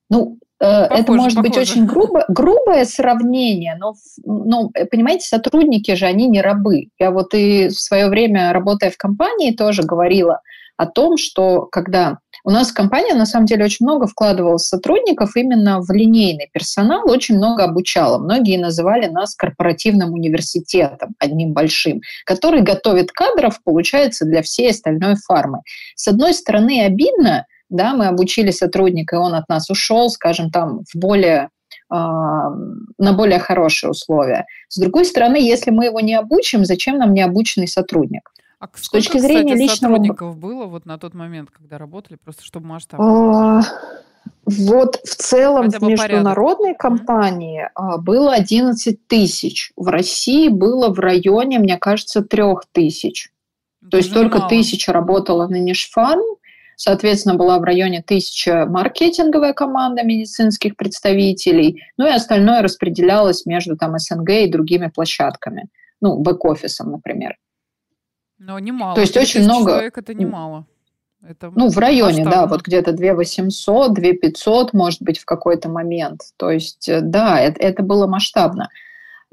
Ну, похоже, это может похоже. быть очень грубо, грубое сравнение, но, но, понимаете, сотрудники же, они не рабы. Я вот и в свое время, работая в компании, тоже говорила о том, что когда у нас компания, на самом деле, очень много вкладывала сотрудников именно в линейный персонал, очень много обучала. Многие называли нас корпоративным университетом, одним большим, который готовит кадров, получается, для всей остальной фармы. С одной стороны, обидно, да, мы обучили сотрудника, и он от нас ушел, скажем, там, в более а, на более хорошие условия. С другой стороны, если мы его не обучим, зачем нам необученный сотрудник? А с сколько, точки зрения кстати, личного... сотрудников было вот на тот момент, когда работали, просто чтобы масштаб? А, вот в целом в международной порядок. компании mm-hmm. было 11 тысяч. В России было в районе, мне кажется, 3 тысяч. То есть только мало. тысяча работала на Нишфарм, Соответственно, была в районе тысячи маркетинговая команда медицинских представителей, ну и остальное распределялось между там СНГ и другими площадками, ну, бэк-офисом, например. Но немало. То есть очень много... человек это немало. Это ну, в районе, масштабно. да, вот где-то 2 800, 2 500, может быть, в какой-то момент. То есть, э, да, это, это было масштабно.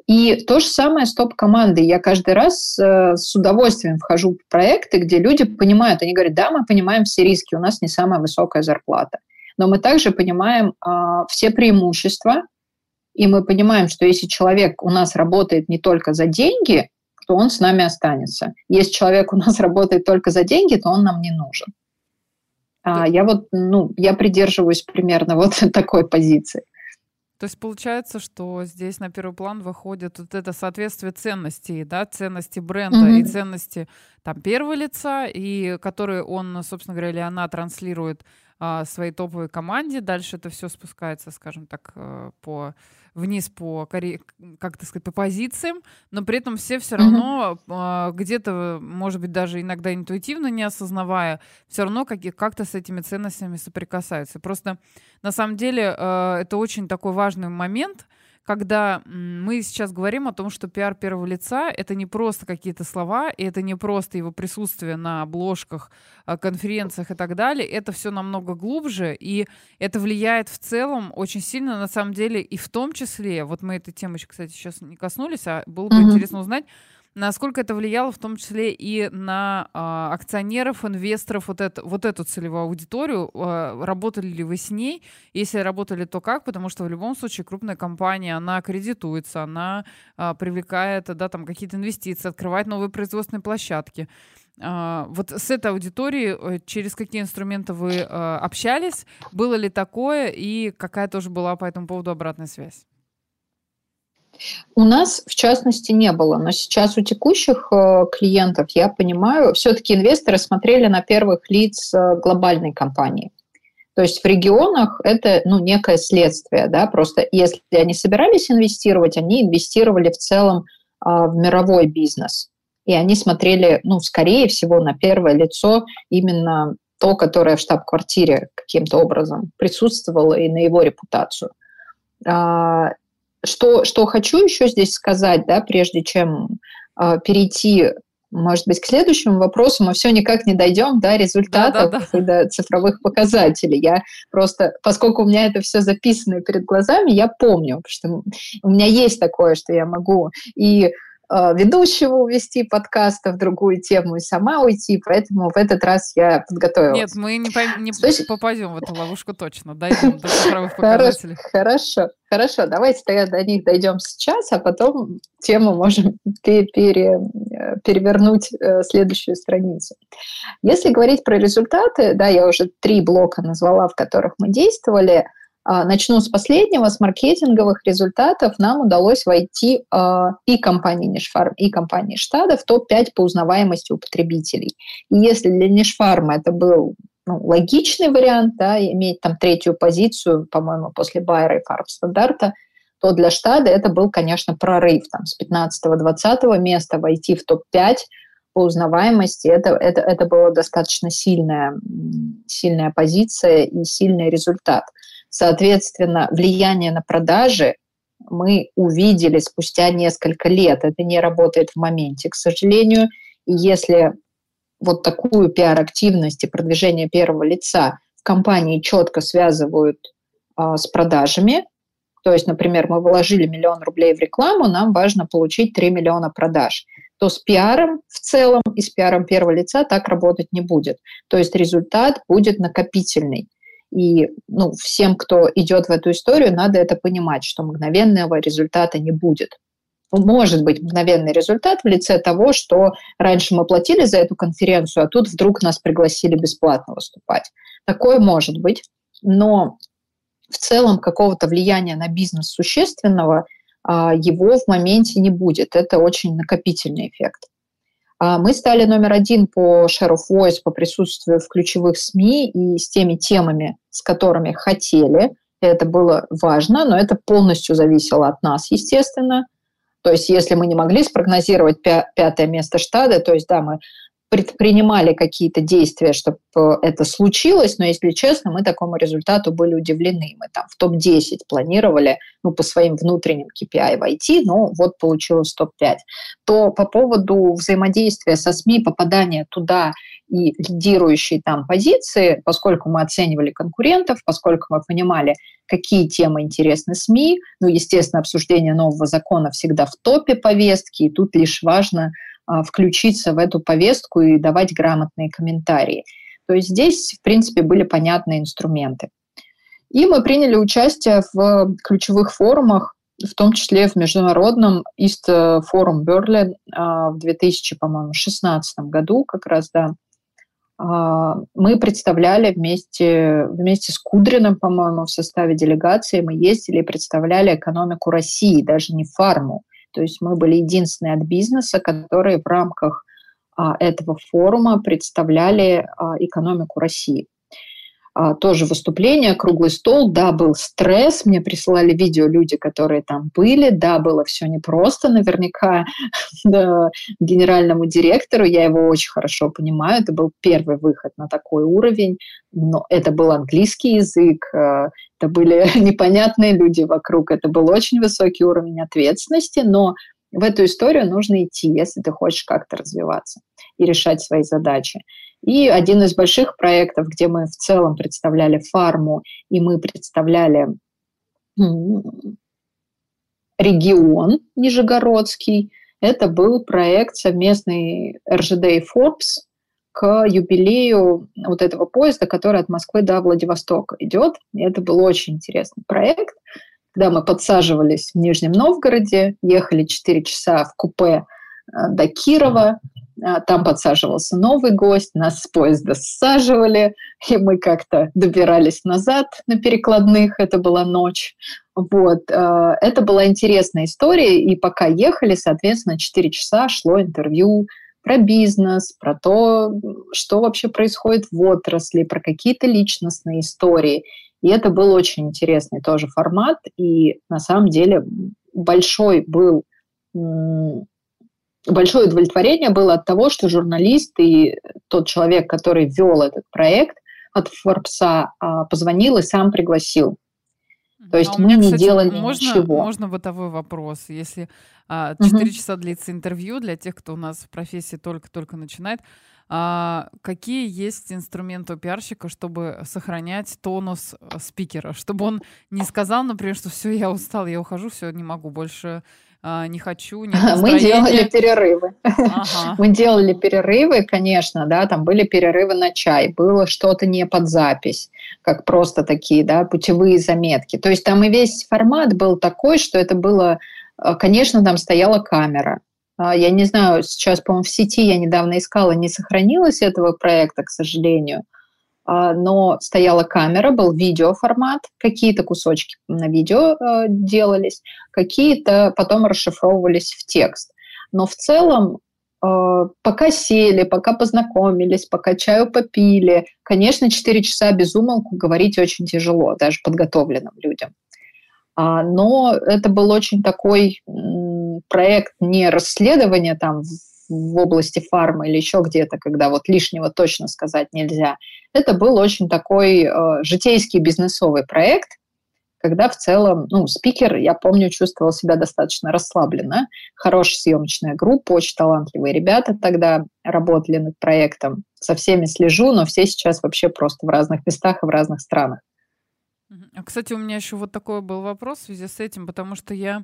И то же самое с топ-командой. Я каждый раз э, с удовольствием вхожу в проекты, где люди понимают, они говорят, да, мы понимаем все риски, у нас не самая высокая зарплата. Но мы также понимаем э, все преимущества, и мы понимаем, что если человек у нас работает не только за деньги, то он с нами останется. Если человек у нас работает только за деньги, то он нам не нужен. А я вот, ну, я придерживаюсь примерно вот такой позиции. То есть получается, что здесь на первый план выходит вот это соответствие ценностей, да, ценности бренда mm-hmm. и ценности там первого лица, и которые он, собственно говоря, или она транслирует своей топовой команде. Дальше это все спускается, скажем так, э, по вниз по, как сказать, по позициям, но при этом все все равно mm-hmm. где-то, может быть, даже иногда интуитивно не осознавая, все равно как- как-то с этими ценностями соприкасаются. Просто на самом деле э, это очень такой важный момент, когда мы сейчас говорим о том, что пиар первого лица — это не просто какие-то слова, и это не просто его присутствие на обложках, а, конференциях и так далее. Это все намного глубже, и это влияет в целом очень сильно, на самом деле, и в том числе, вот мы этой темы, кстати, сейчас не коснулись, а было бы mm-hmm. интересно узнать, насколько это влияло в том числе и на а, акционеров, инвесторов, вот, это, вот эту целевую аудиторию. А, работали ли вы с ней? Если работали, то как? Потому что в любом случае крупная компания, она кредитуется, она а, привлекает да, там, какие-то инвестиции, открывает новые производственные площадки. Uh, вот с этой аудиторией э, через какие инструменты вы uh, общались? Было ли такое? И какая тоже была по этому поводу обратная связь? У нас, в частности, не было, но сейчас у текущих э, клиентов, я понимаю, все-таки инвесторы смотрели на первых лиц э, глобальной компании. То есть в регионах это ну, некое следствие, да, просто если они собирались инвестировать, они инвестировали в целом а, в мировой бизнес. И они смотрели, ну, скорее всего, на первое лицо именно то, которое в штаб-квартире каким-то образом присутствовало и на его репутацию. Что, что хочу еще здесь сказать, да, прежде чем э, перейти, может быть, к следующему вопросу, мы все никак не дойдем до результатов да, да, да. и до цифровых показателей. Я просто, поскольку у меня это все записано перед глазами, я помню, что у меня есть такое, что я могу и ведущего увести подкаста в другую тему и сама уйти, поэтому в этот раз я подготовилась. Нет, мы не, пойм, не есть... попадем в эту ловушку точно, дойдем до цифровых показателей. Хорошо, хорошо, давайте тогда до них дойдем сейчас, а потом тему можем пере, перевернуть э, следующую страницу. Если говорить про результаты, да, я уже три блока назвала, в которых мы действовали – начну с последнего, с маркетинговых результатов. Нам удалось войти а, и компании Нишфарм, и компании Штада в топ-5 по узнаваемости у потребителей. И если для Нишфарма это был ну, логичный вариант, да, иметь там третью позицию, по-моему, после Байера и стандарта, то для Штада это был, конечно, прорыв. Там, с 15-20 места войти в топ-5 по узнаваемости, это, это, это была достаточно сильная, сильная позиция и сильный результат. Соответственно, влияние на продажи мы увидели спустя несколько лет. Это не работает в моменте, к сожалению. И если вот такую пиар-активность и продвижение первого лица в компании четко связывают а, с продажами, то есть, например, мы вложили миллион рублей в рекламу, нам важно получить 3 миллиона продаж, то с пиаром в целом и с пиаром первого лица так работать не будет. То есть результат будет накопительный. И ну, всем, кто идет в эту историю, надо это понимать, что мгновенного результата не будет. Ну, может быть мгновенный результат в лице того, что раньше мы платили за эту конференцию, а тут вдруг нас пригласили бесплатно выступать. Такое может быть, но в целом какого-то влияния на бизнес существенного а, его в моменте не будет. Это очень накопительный эффект. А мы стали номер один по share of voice, по присутствию в ключевых СМИ и с теми темами, с которыми хотели. Это было важно, но это полностью зависело от нас, естественно. То есть если мы не могли спрогнозировать пятое место штата, то есть да, мы предпринимали какие-то действия, чтобы это случилось, но, если честно, мы такому результату были удивлены. Мы там в топ-10 планировали, ну, по своим внутренним KPI войти, но вот получилось топ-5. То по поводу взаимодействия со СМИ, попадания туда и лидирующей там позиции, поскольку мы оценивали конкурентов, поскольку мы понимали, какие темы интересны СМИ, ну, естественно, обсуждение нового закона всегда в топе повестки, и тут лишь важно включиться в эту повестку и давать грамотные комментарии. То есть здесь, в принципе, были понятные инструменты. И мы приняли участие в ключевых форумах, в том числе в международном East Forum Berlin а, в 2016 году как раз, да. А, мы представляли вместе, вместе с Кудриным, по-моему, в составе делегации, мы ездили и представляли экономику России, даже не фарму. То есть мы были единственные от бизнеса, которые в рамках а, этого форума представляли а, экономику России. А, тоже выступление, круглый стол. Да, был стресс, мне присылали видео люди, которые там были. Да, было все непросто. Наверняка генеральному директору, я его очень хорошо понимаю, это был первый выход на такой уровень. Но это был английский язык, э, это были непонятные люди вокруг, это был очень высокий уровень ответственности, но в эту историю нужно идти, если ты хочешь как-то развиваться и решать свои задачи. И один из больших проектов, где мы в целом представляли фарму, и мы представляли регион Нижегородский, это был проект совместный РЖД и Forbes к юбилею вот этого поезда, который от Москвы до Владивостока идет. И это был очень интересный проект, когда мы подсаживались в Нижнем Новгороде, ехали 4 часа в купе э, до Кирова, там подсаживался новый гость, нас с поезда саживали, и мы как-то добирались назад на перекладных, это была ночь. Вот. А, это была интересная история, и пока ехали, соответственно, 4 часа шло интервью про бизнес, про то, что вообще происходит в отрасли, про какие-то личностные истории. И это был очень интересный тоже формат, и на самом деле большой был большое удовлетворение было от того, что журналист и тот человек, который вел этот проект от Форбса, а, позвонил и сам пригласил. То есть а мы меня, не кстати, делали можно, ничего. Можно бытовой вопрос. Если а, 4 угу. часа длится интервью для тех, кто у нас в профессии только-только начинает, а, какие есть инструменты у пиарщика, чтобы сохранять тонус э, спикера? Чтобы он не сказал, например, что все, я устал, я ухожу, все, не могу больше а, не хочу, нет Мы делали перерывы. Ага. Мы делали перерывы, конечно, да, там были перерывы на чай, было что-то не под запись, как просто такие, да, путевые заметки. То есть там и весь формат был такой, что это было, а, конечно, там стояла камера. А, я не знаю, сейчас, по-моему, в сети я недавно искала, не сохранилось этого проекта, к сожалению. А, но стояла камера, был видеоформат, какие-то кусочки на видео э, делались, какие-то потом расшифровывались в текст. Но в целом э, пока сели, пока познакомились, пока чаю попили, конечно, 4 часа без умолку говорить очень тяжело, даже подготовленным людям. А, но это был очень такой проект не расследования там в области фармы или еще где-то, когда вот лишнего точно сказать нельзя. Это был очень такой э, житейский бизнесовый проект, когда в целом, ну, спикер, я помню, чувствовал себя достаточно расслабленно. Хорошая съемочная группа, очень талантливые ребята тогда работали над проектом. Со всеми слежу, но все сейчас вообще просто в разных местах и в разных странах. Кстати, у меня еще вот такой был вопрос в связи с этим, потому что я а,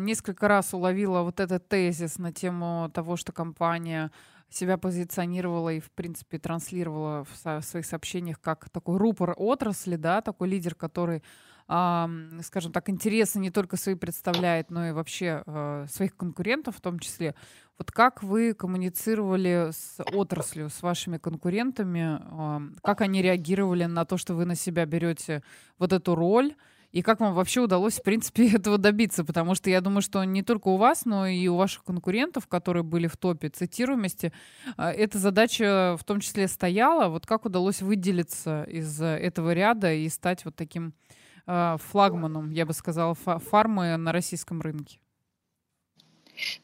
несколько раз уловила вот этот тезис на тему того, что компания себя позиционировала и, в принципе, транслировала в, своих сообщениях как такой рупор отрасли, да, такой лидер, который, а, скажем так, интересы не только свои представляет, но и вообще а, своих конкурентов в том числе. Вот как вы коммуницировали с отраслью, с вашими конкурентами, а, как они реагировали на то, что вы на себя берете вот эту роль, и как вам вообще удалось, в принципе, этого добиться? Потому что я думаю, что не только у вас, но и у ваших конкурентов, которые были в топе цитируемости, а, эта задача в том числе стояла. Вот как удалось выделиться из этого ряда и стать вот таким а, флагманом, я бы сказала, фармы на российском рынке?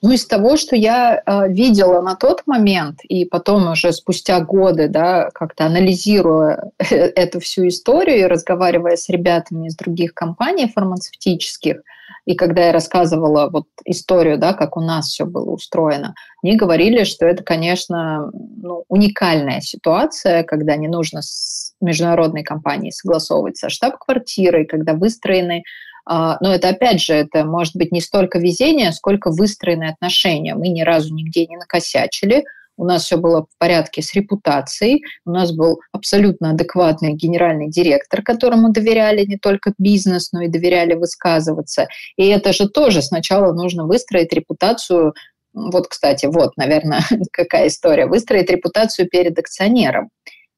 Ну, из того, что я э, видела на тот момент, и потом уже спустя годы, да, как-то анализируя эту всю историю и разговаривая с ребятами из других компаний фармацевтических, и когда я рассказывала вот историю, да, как у нас все было устроено, они говорили, что это, конечно, ну, уникальная ситуация, когда не нужно с международной компанией согласовывать со штаб-квартирой, когда выстроены но это, опять же, это может быть не столько везение, сколько выстроенные отношения. Мы ни разу нигде не накосячили, у нас все было в порядке с репутацией, у нас был абсолютно адекватный генеральный директор, которому доверяли не только бизнес, но и доверяли высказываться. И это же тоже сначала нужно выстроить репутацию вот, кстати, вот, наверное, какая история. Выстроить репутацию перед акционером,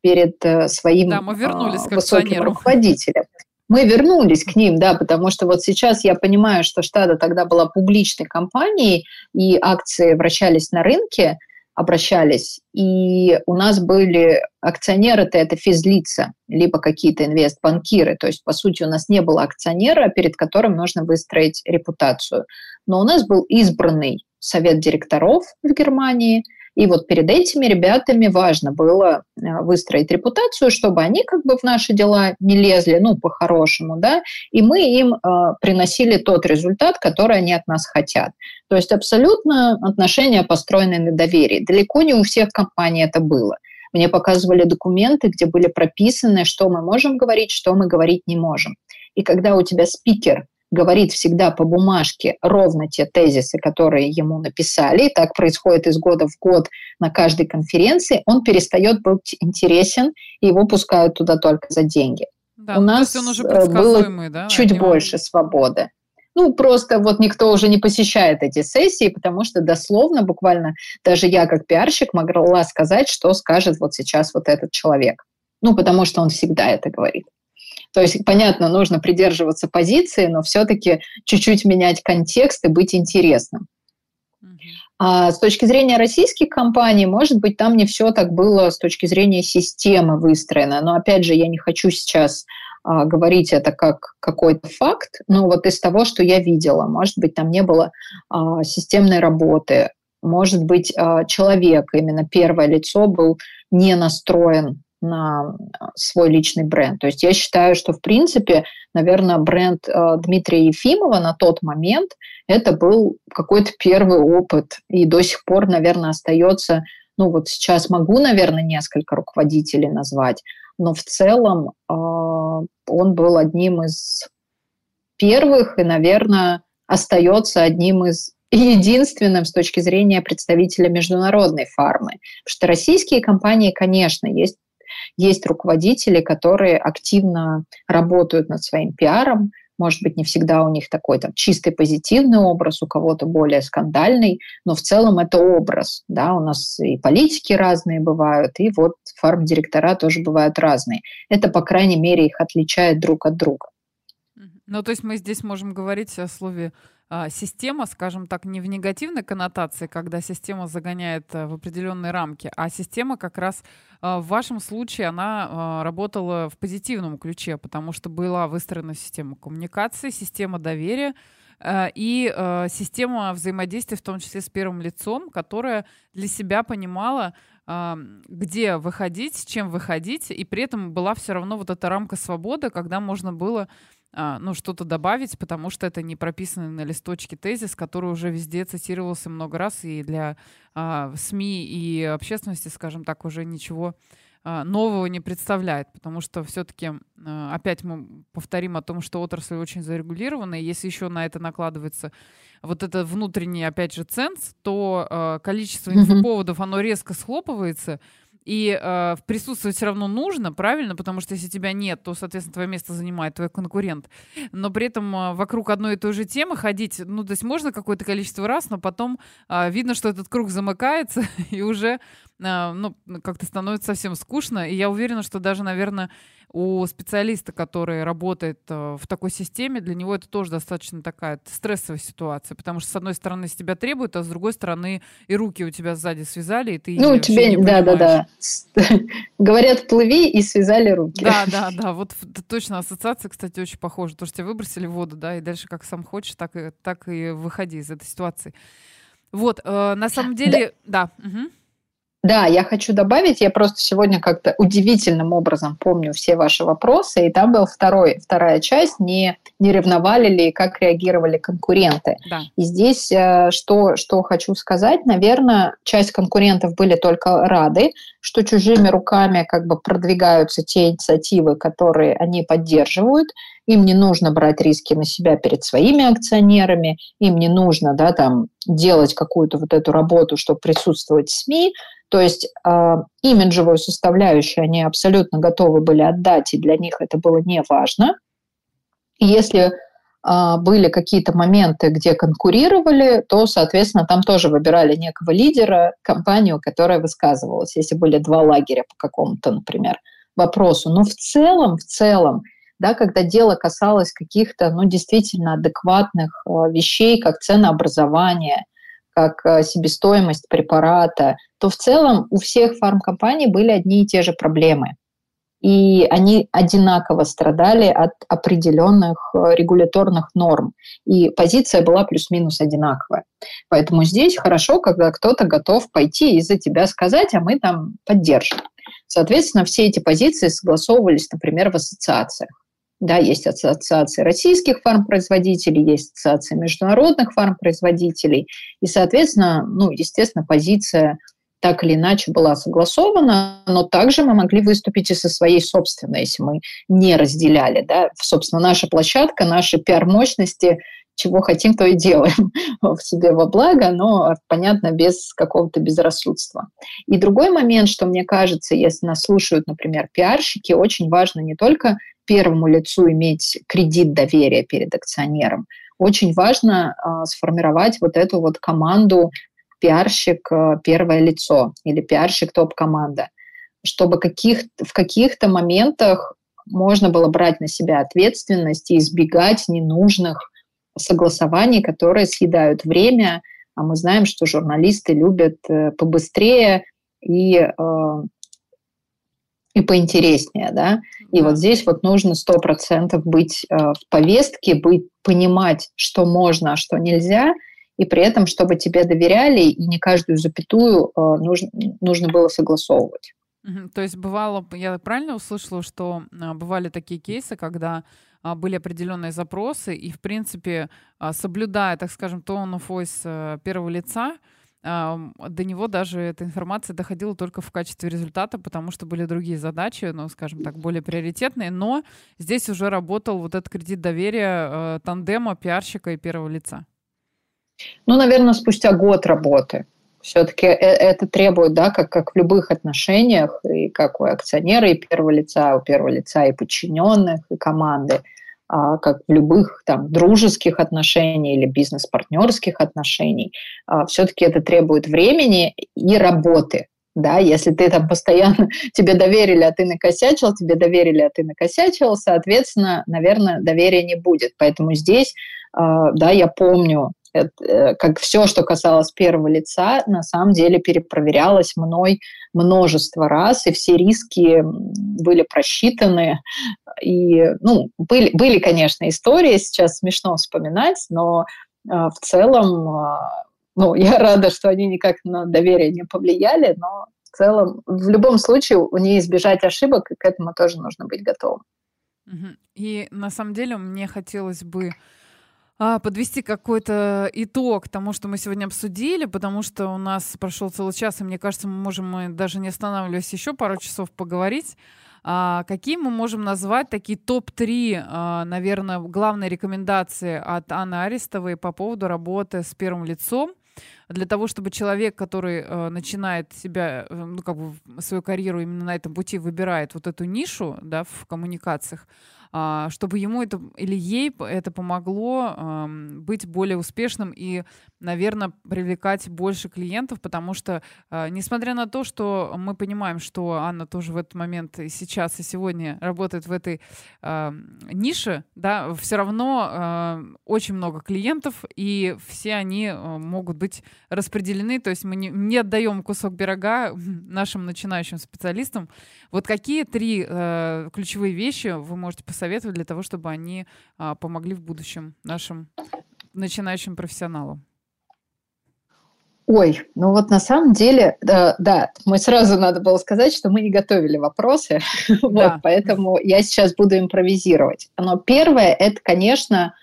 перед э, своим да, мы вернулись к высоким руководителем мы вернулись к ним, да, потому что вот сейчас я понимаю, что Штада тогда была публичной компанией, и акции вращались на рынке, обращались. И у нас были акционеры, это, это физлица, либо какие-то инвестбанкиры. То есть, по сути, у нас не было акционера, перед которым нужно выстроить репутацию. Но у нас был избранный совет директоров в Германии – и вот перед этими ребятами важно было э, выстроить репутацию, чтобы они как бы в наши дела не лезли, ну, по-хорошему, да, и мы им э, приносили тот результат, который они от нас хотят. То есть абсолютно отношения построены на доверии. Далеко не у всех компаний это было. Мне показывали документы, где были прописаны, что мы можем говорить, что мы говорить не можем. И когда у тебя спикер говорит всегда по бумажке ровно те тезисы, которые ему написали, и так происходит из года в год на каждой конференции, он перестает быть интересен, и его пускают туда только за деньги. Да, У нас он уже э, было да, чуть больше свободы. Ну, просто вот никто уже не посещает эти сессии, потому что дословно, буквально, даже я как пиарщик могла сказать, что скажет вот сейчас вот этот человек. Ну, потому что он всегда это говорит. То есть, понятно, нужно придерживаться позиции, но все-таки чуть-чуть менять контекст и быть интересным. А с точки зрения российских компаний, может быть, там не все так было с точки зрения системы выстроено. Но опять же, я не хочу сейчас а, говорить это как какой-то факт, но вот из того, что я видела, может быть, там не было а, системной работы, может быть, а, человек, именно первое лицо, был не настроен на а, свой личный бренд. То есть я считаю, что в принципе, наверное, бренд э, Дмитрия Ефимова на тот момент это был какой-то первый опыт и до сих пор, наверное, остается. Ну вот сейчас могу, наверное, несколько руководителей назвать, но в целом э, он был одним из первых и, наверное, остается одним из единственным с точки зрения представителя международной фармы. Потому что российские компании, конечно, есть есть руководители, которые активно работают над своим пиаром, может быть, не всегда у них такой там чистый позитивный образ, у кого-то более скандальный, но в целом это образ, да, у нас и политики разные бывают, и вот фарм-директора тоже бывают разные. Это, по крайней мере, их отличает друг от друга. Ну, то есть мы здесь можем говорить о слове а, система, скажем так, не в негативной коннотации, когда система загоняет а, в определенные рамки, а система как раз а, в вашем случае она работала в позитивном ключе, потому что была выстроена система коммуникации, система доверия, и э, система взаимодействия, в том числе с первым лицом, которая для себя понимала, э, где выходить, чем выходить, и при этом была все равно вот эта рамка свободы, когда можно было а, ну, что-то добавить, потому что это не прописанный на листочке тезис, который уже везде цитировался много раз, и для а, СМИ и общественности, скажем так, уже ничего а, нового не представляет, потому что все-таки а, опять мы повторим о том, что отрасль очень зарегулирована, и если еще на это накладывается вот это внутренний, опять же, ценз, то а, количество инфоповодов, оно резко схлопывается, и э, присутствовать все равно нужно, правильно? Потому что если тебя нет, то, соответственно, твое место занимает твой конкурент. Но при этом э, вокруг одной и той же темы ходить, ну, то есть можно какое-то количество раз, но потом э, видно, что этот круг замыкается, и уже, ну, как-то становится совсем скучно. И я уверена, что даже, наверное, у специалиста, который работает э, в такой системе, для него это тоже достаточно такая стрессовая ситуация, потому что с одной стороны с тебя требуют, а с другой стороны и руки у тебя сзади связали, и ты ну тебе да да да говорят плыви и связали руки да да да вот точно ассоциация кстати очень похожа то что тебя выбросили в воду да и дальше как сам хочешь так и так и выходи из этой ситуации вот э, на самом деле да, да. Угу. Да, я хочу добавить, я просто сегодня как-то удивительным образом помню все ваши вопросы, и там была второй, вторая часть, не, не ревновали ли, как реагировали конкуренты. Да. И здесь э, что, что хочу сказать, наверное, часть конкурентов были только рады, что чужими руками как бы продвигаются те инициативы, которые они поддерживают, им не нужно брать риски на себя перед своими акционерами, им не нужно да, там, делать какую-то вот эту работу, чтобы присутствовать в СМИ, то есть э, имиджевую составляющую они абсолютно готовы были отдать, и для них это было не важно. Если э, были какие-то моменты, где конкурировали, то, соответственно, там тоже выбирали некого лидера, компанию, которая высказывалась, если были два лагеря по какому-то, например, вопросу. Но в целом, в целом, да, когда дело касалось каких-то, ну, действительно адекватных э, вещей, как ценообразование, как э, себестоимость препарата, то в целом у всех фармкомпаний были одни и те же проблемы. И они одинаково страдали от определенных э, регуляторных норм. И позиция была плюс-минус одинаковая. Поэтому здесь хорошо, когда кто-то готов пойти и за тебя сказать, а мы там поддержим. Соответственно, все эти позиции согласовывались, например, в ассоциациях. Да, есть ассоциации российских фармпроизводителей, есть ассоциации международных фармпроизводителей. И, соответственно, ну, естественно, позиция так или иначе была согласована, но также мы могли выступить и со своей собственной, если мы не разделяли. Да? Собственно, наша площадка, наши пиар-мощности, чего хотим, то и делаем в себе во благо, но, понятно, без какого-то безрассудства. И другой момент, что мне кажется, если нас слушают, например, пиарщики, очень важно не только первому лицу иметь кредит доверия перед акционером. Очень важно э, сформировать вот эту вот команду пиарщик э, первое лицо или пиарщик топ-команда, чтобы каких, в каких-то моментах можно было брать на себя ответственность и избегать ненужных согласований, которые съедают время. А мы знаем, что журналисты любят э, побыстрее и э, и поинтереснее, да. И вот здесь вот нужно сто процентов быть э, в повестке, быть, понимать, что можно, а что нельзя, и при этом, чтобы тебе доверяли, и не каждую запятую нужно, нужно было согласовывать. То есть бывало, я правильно услышала, что бывали такие кейсы, когда были определенные запросы, и, в принципе, а, соблюдая, так скажем, tone of voice э, первого лица, до него даже эта информация доходила только в качестве результата, потому что были другие задачи, ну, скажем так, более приоритетные, но здесь уже работал вот этот кредит доверия э, тандема пиарщика и первого лица. Ну, наверное, спустя год работы. Все-таки э, это требует, да, как, как в любых отношениях, и как у акционера и первого лица, у первого лица и подчиненных, и команды – а, как в любых там дружеских отношениях или бизнес-партнерских отношений, а, все-таки это требует времени и работы. Да, если ты там постоянно тебе доверили, а ты накосячил, тебе доверили, а ты накосячил, соответственно, наверное, доверия не будет. Поэтому здесь, а, да, я помню как все, что касалось первого лица, на самом деле перепроверялось мной множество раз, и все риски были просчитаны. И, ну, были, были, конечно, истории, сейчас смешно вспоминать, но э, в целом, э, ну, я рада, что они никак на доверие не повлияли, но в целом, в любом случае, не избежать ошибок, и к этому тоже нужно быть готовым. И на самом деле мне хотелось бы подвести какой-то итог тому, что мы сегодня обсудили, потому что у нас прошел целый час, и мне кажется, мы можем, мы даже не останавливаясь, еще пару часов поговорить. А, какие мы можем назвать такие топ-3, а, наверное, главные рекомендации от Анны Арестовой по поводу работы с первым лицом? для того, чтобы человек, который э, начинает себя, э, ну, как бы свою карьеру именно на этом пути выбирает вот эту нишу, да, в коммуникациях, а, чтобы ему это или ей это помогло быть более успешным и, наверное, привлекать больше клиентов, потому что, а, несмотря на то, что мы понимаем, что Анна тоже в этот момент и сейчас, и сегодня работает в этой нише, да, все равно очень много клиентов, и все они а, могут быть распределены, то есть мы не, не отдаем кусок пирога нашим начинающим специалистам. Вот какие три ключевые вещи вы можете посоветовать советовать для того, чтобы они а, помогли в будущем нашим начинающим профессионалам? Ой, ну вот на самом деле, да, да, мы сразу надо было сказать, что мы не готовили вопросы, да. вот, поэтому я сейчас буду импровизировать. Но первое, это, конечно,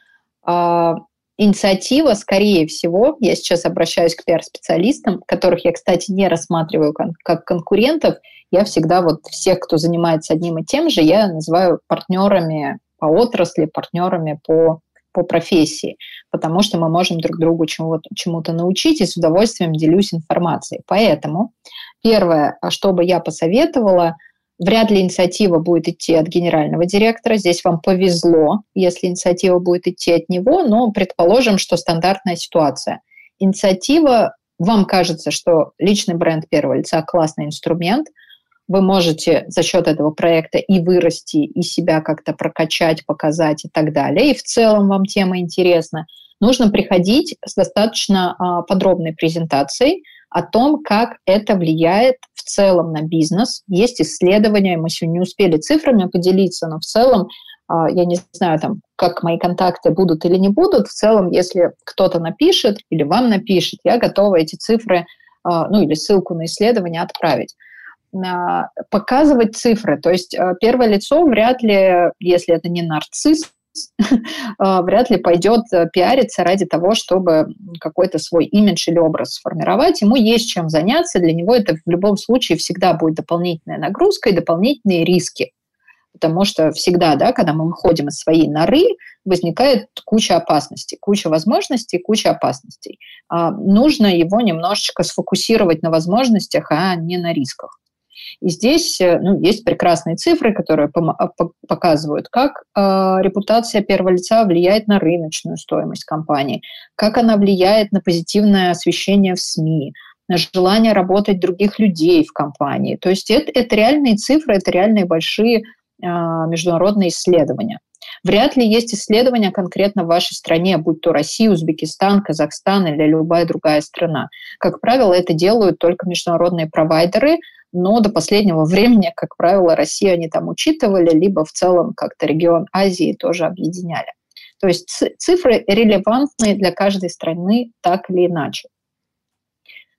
э, инициатива, скорее всего, я сейчас обращаюсь к пиар-специалистам, которых я, кстати, не рассматриваю как конкурентов, я всегда вот всех, кто занимается одним и тем же, я называю партнерами по отрасли, партнерами по, по профессии, потому что мы можем друг другу чему-то, чему-то научить и с удовольствием делюсь информацией. Поэтому первое, что бы я посоветовала, вряд ли инициатива будет идти от генерального директора. Здесь вам повезло, если инициатива будет идти от него, но предположим, что стандартная ситуация. Инициатива, вам кажется, что личный бренд первого лица классный инструмент – вы можете за счет этого проекта и вырасти, и себя как-то прокачать, показать и так далее. И в целом вам тема интересна. Нужно приходить с достаточно а, подробной презентацией о том, как это влияет в целом на бизнес. Есть исследования, мы сегодня не успели цифрами поделиться, но в целом а, я не знаю, там, как мои контакты будут или не будут. В целом, если кто-то напишет или вам напишет, я готова эти цифры, а, ну или ссылку на исследование отправить показывать цифры. То есть первое лицо вряд ли, если это не нарцисс, вряд ли пойдет э, пиариться ради того, чтобы какой-то свой имидж или образ сформировать. Ему есть чем заняться, для него это в любом случае всегда будет дополнительная нагрузка и дополнительные риски. Потому что всегда, да, когда мы выходим из своей норы, возникает куча опасностей, куча возможностей, куча опасностей. А, нужно его немножечко сфокусировать на возможностях, а не на рисках. И здесь э, ну, есть прекрасные цифры, которые а, показывают, как э, репутация первого лица влияет на рыночную стоимость компании, как она влияет на позитивное освещение в СМИ, на желание работать других людей в компании. То есть это, это реальные цифры, это реальные большие э, международные исследования. Вряд ли есть исследования конкретно в вашей стране, будь то Россия, Узбекистан, Казахстан или любая другая страна. Как правило, это делают только международные провайдеры, но до последнего времени, как правило, Россию они там учитывали, либо в целом как-то регион Азии тоже объединяли. То есть цифры релевантны для каждой страны так или иначе.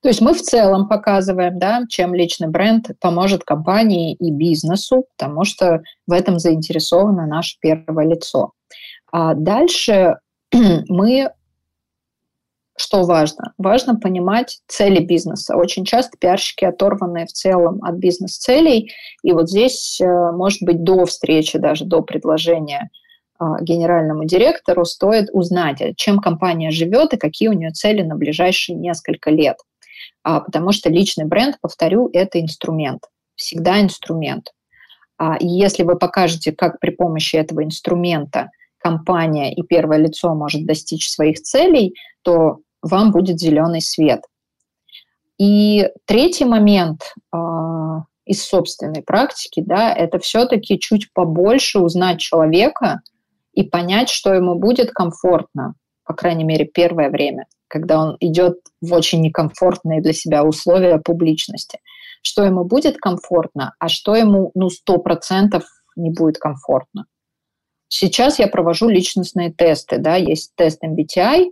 То есть мы в целом показываем, да, чем личный бренд поможет компании и бизнесу, потому что в этом заинтересовано наше первое лицо. А дальше мы что важно? Важно понимать цели бизнеса. Очень часто пиарщики оторваны в целом от бизнес-целей, и вот здесь, э, может быть, до встречи, даже до предложения а, генеральному директору стоит узнать, чем компания живет и какие у нее цели на ближайшие несколько лет. А, потому что личный бренд, повторю, это инструмент, всегда инструмент. А, если вы покажете, как при помощи этого инструмента компания и первое лицо может достичь своих целей, то вам будет зеленый свет. И третий момент э, из собственной практики, да, это все-таки чуть побольше узнать человека и понять, что ему будет комфортно, по крайней мере, первое время, когда он идет в очень некомфортные для себя условия публичности. Что ему будет комфортно, а что ему, ну, сто процентов не будет комфортно. Сейчас я провожу личностные тесты, да, есть тест MBTI,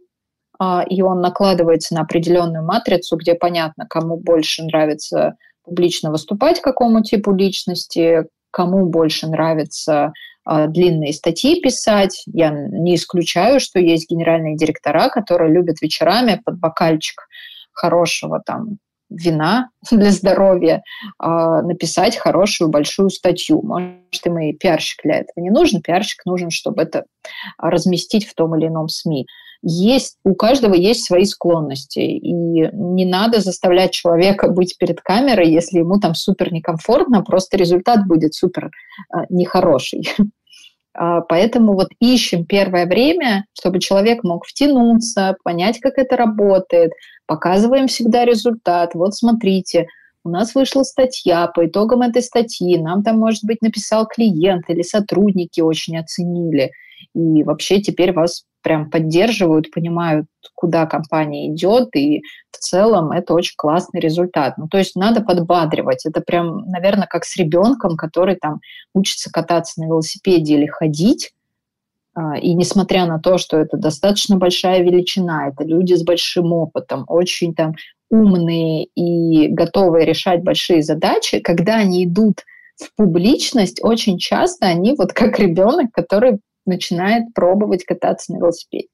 и он накладывается на определенную матрицу, где понятно, кому больше нравится публично выступать, какому типу личности, кому больше нравится а, длинные статьи писать. Я не исключаю, что есть генеральные директора, которые любят вечерами под бокальчик хорошего там вина для здоровья, э, написать хорошую большую статью. Может, им и пиарщик для этого не нужен. Пиарщик нужен, чтобы это разместить в том или ином СМИ есть, у каждого есть свои склонности, и не надо заставлять человека быть перед камерой, если ему там супер некомфортно, просто результат будет супер э, нехороший. А, поэтому вот ищем первое время, чтобы человек мог втянуться, понять, как это работает, показываем всегда результат. Вот смотрите, у нас вышла статья, по итогам этой статьи нам там, может быть, написал клиент или сотрудники очень оценили. И вообще теперь вас прям поддерживают, понимают, куда компания идет, и в целом это очень классный результат. Ну, то есть надо подбадривать. Это прям, наверное, как с ребенком, который там учится кататься на велосипеде или ходить, а, и несмотря на то, что это достаточно большая величина, это люди с большим опытом, очень там умные и готовые решать большие задачи, когда они идут в публичность, очень часто они вот как ребенок, который начинает пробовать кататься на велосипеде.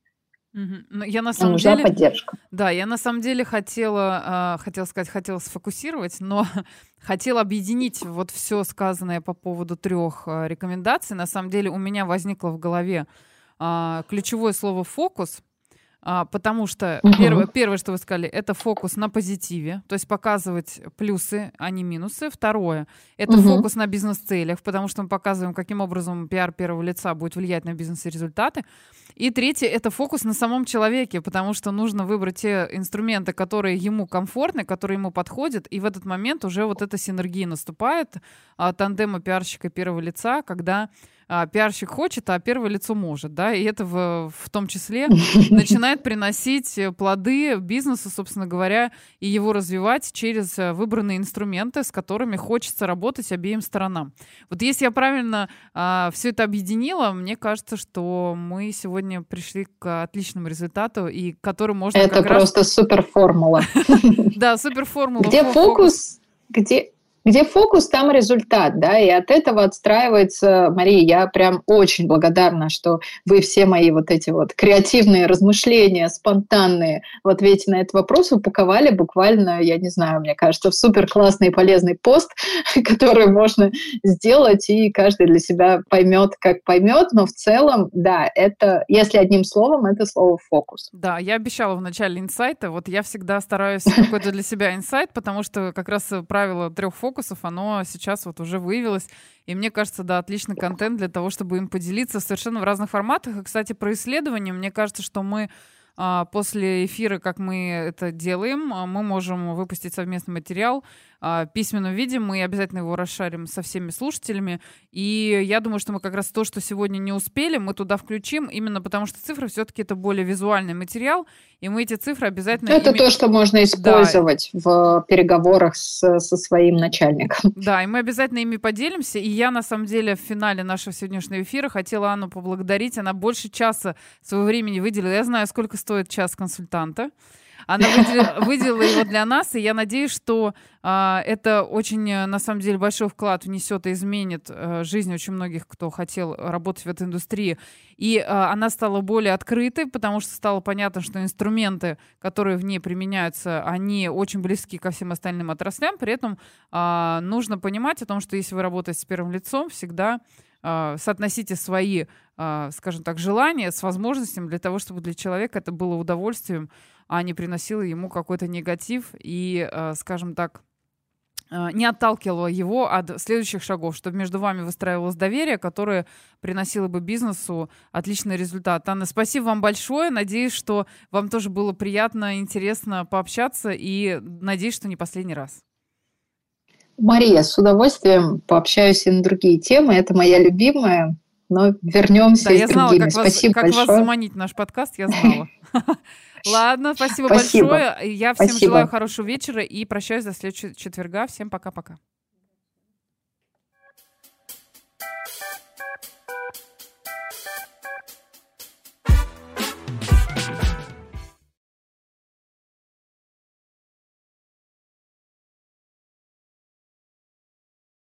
Угу. я на самом нужна деле, поддержка. Да, я на самом деле хотела, э, хотела сказать, хотела сфокусировать, но хотела объединить вот все сказанное по поводу трех э, рекомендаций. На самом деле у меня возникло в голове э, ключевое слово фокус. А, потому что угу. первое, первое, что вы сказали, это фокус на позитиве, то есть показывать плюсы, а не минусы. Второе, это угу. фокус на бизнес-целях, потому что мы показываем, каким образом пиар первого лица будет влиять на бизнес и результаты. И третье, это фокус на самом человеке, потому что нужно выбрать те инструменты, которые ему комфортны, которые ему подходят, и в этот момент уже вот эта синергия наступает, а, тандема пиарщика первого лица, когда а, пиарщик хочет, а первое лицо может, да, и это в, в том числе начинает приносить плоды бизнесу, собственно говоря, и его развивать через э, выбранные инструменты, с которыми хочется работать обеим сторонам. Вот если я правильно а, все это объединила, мне кажется, что мы сегодня пришли к отличному результату, и который можно Это просто раз... супер формула. Да, супер формула. Где фокус, где где фокус, там результат, да, и от этого отстраивается, Мария, я прям очень благодарна, что вы все мои вот эти вот креативные размышления, спонтанные в ответе на этот вопрос упаковали буквально, я не знаю, мне кажется, в супер классный и полезный пост, который можно сделать, и каждый для себя поймет, как поймет, но в целом, да, это, если одним словом, это слово фокус. Да, я обещала в начале инсайта, вот я всегда стараюсь какой-то для себя инсайт, потому что как раз правило трех фокусов фокусов, оно сейчас вот уже выявилось. И мне кажется, да, отличный контент для того, чтобы им поделиться совершенно в разных форматах. И, кстати, про исследования, мне кажется, что мы а, после эфира, как мы это делаем, а, мы можем выпустить совместный материал а, письменном виде. Мы обязательно его расшарим со всеми слушателями. И я думаю, что мы как раз то, что сегодня не успели, мы туда включим, именно потому что цифры все-таки это более визуальный материал, и мы эти цифры обязательно... Это ими... то, что можно использовать да. в переговорах с, со своим начальником. Да, и мы обязательно ими поделимся. И я, на самом деле, в финале нашего сегодняшнего эфира хотела Анну поблагодарить. Она больше часа своего времени выделила. Я знаю, сколько стоит час консультанта. Она выделила, его для нас, и я надеюсь, что а, это очень, э, на самом деле, большой вклад внесет и изменит а, жизнь очень многих, кто хотел работать в этой индустрии. И а, она стала более открытой, потому что стало понятно, что инструменты, которые в ней применяются, они очень близки ко всем остальным отраслям. При этом а, нужно понимать о том, что если вы работаете с первым лицом, всегда а, соотносите свои, скажем так, желания с возможностями для того, чтобы для человека это было удовольствием а не приносила ему какой-то негатив и, э, скажем так, э, не отталкивала его от следующих шагов, чтобы между вами выстраивалось доверие, которое приносило бы бизнесу отличный результат. Анна, спасибо вам большое. Надеюсь, что вам тоже было приятно, интересно пообщаться и надеюсь, что не последний раз. Мария, с удовольствием пообщаюсь и на другие темы. Это моя любимая, но вернемся да, я знала, как Спасибо вас, как большое. вас заманить наш подкаст, я знала. Ладно, спасибо, спасибо. большое. Я всем спасибо. желаю хорошего вечера и прощаюсь до следующего четверга. Всем пока-пока.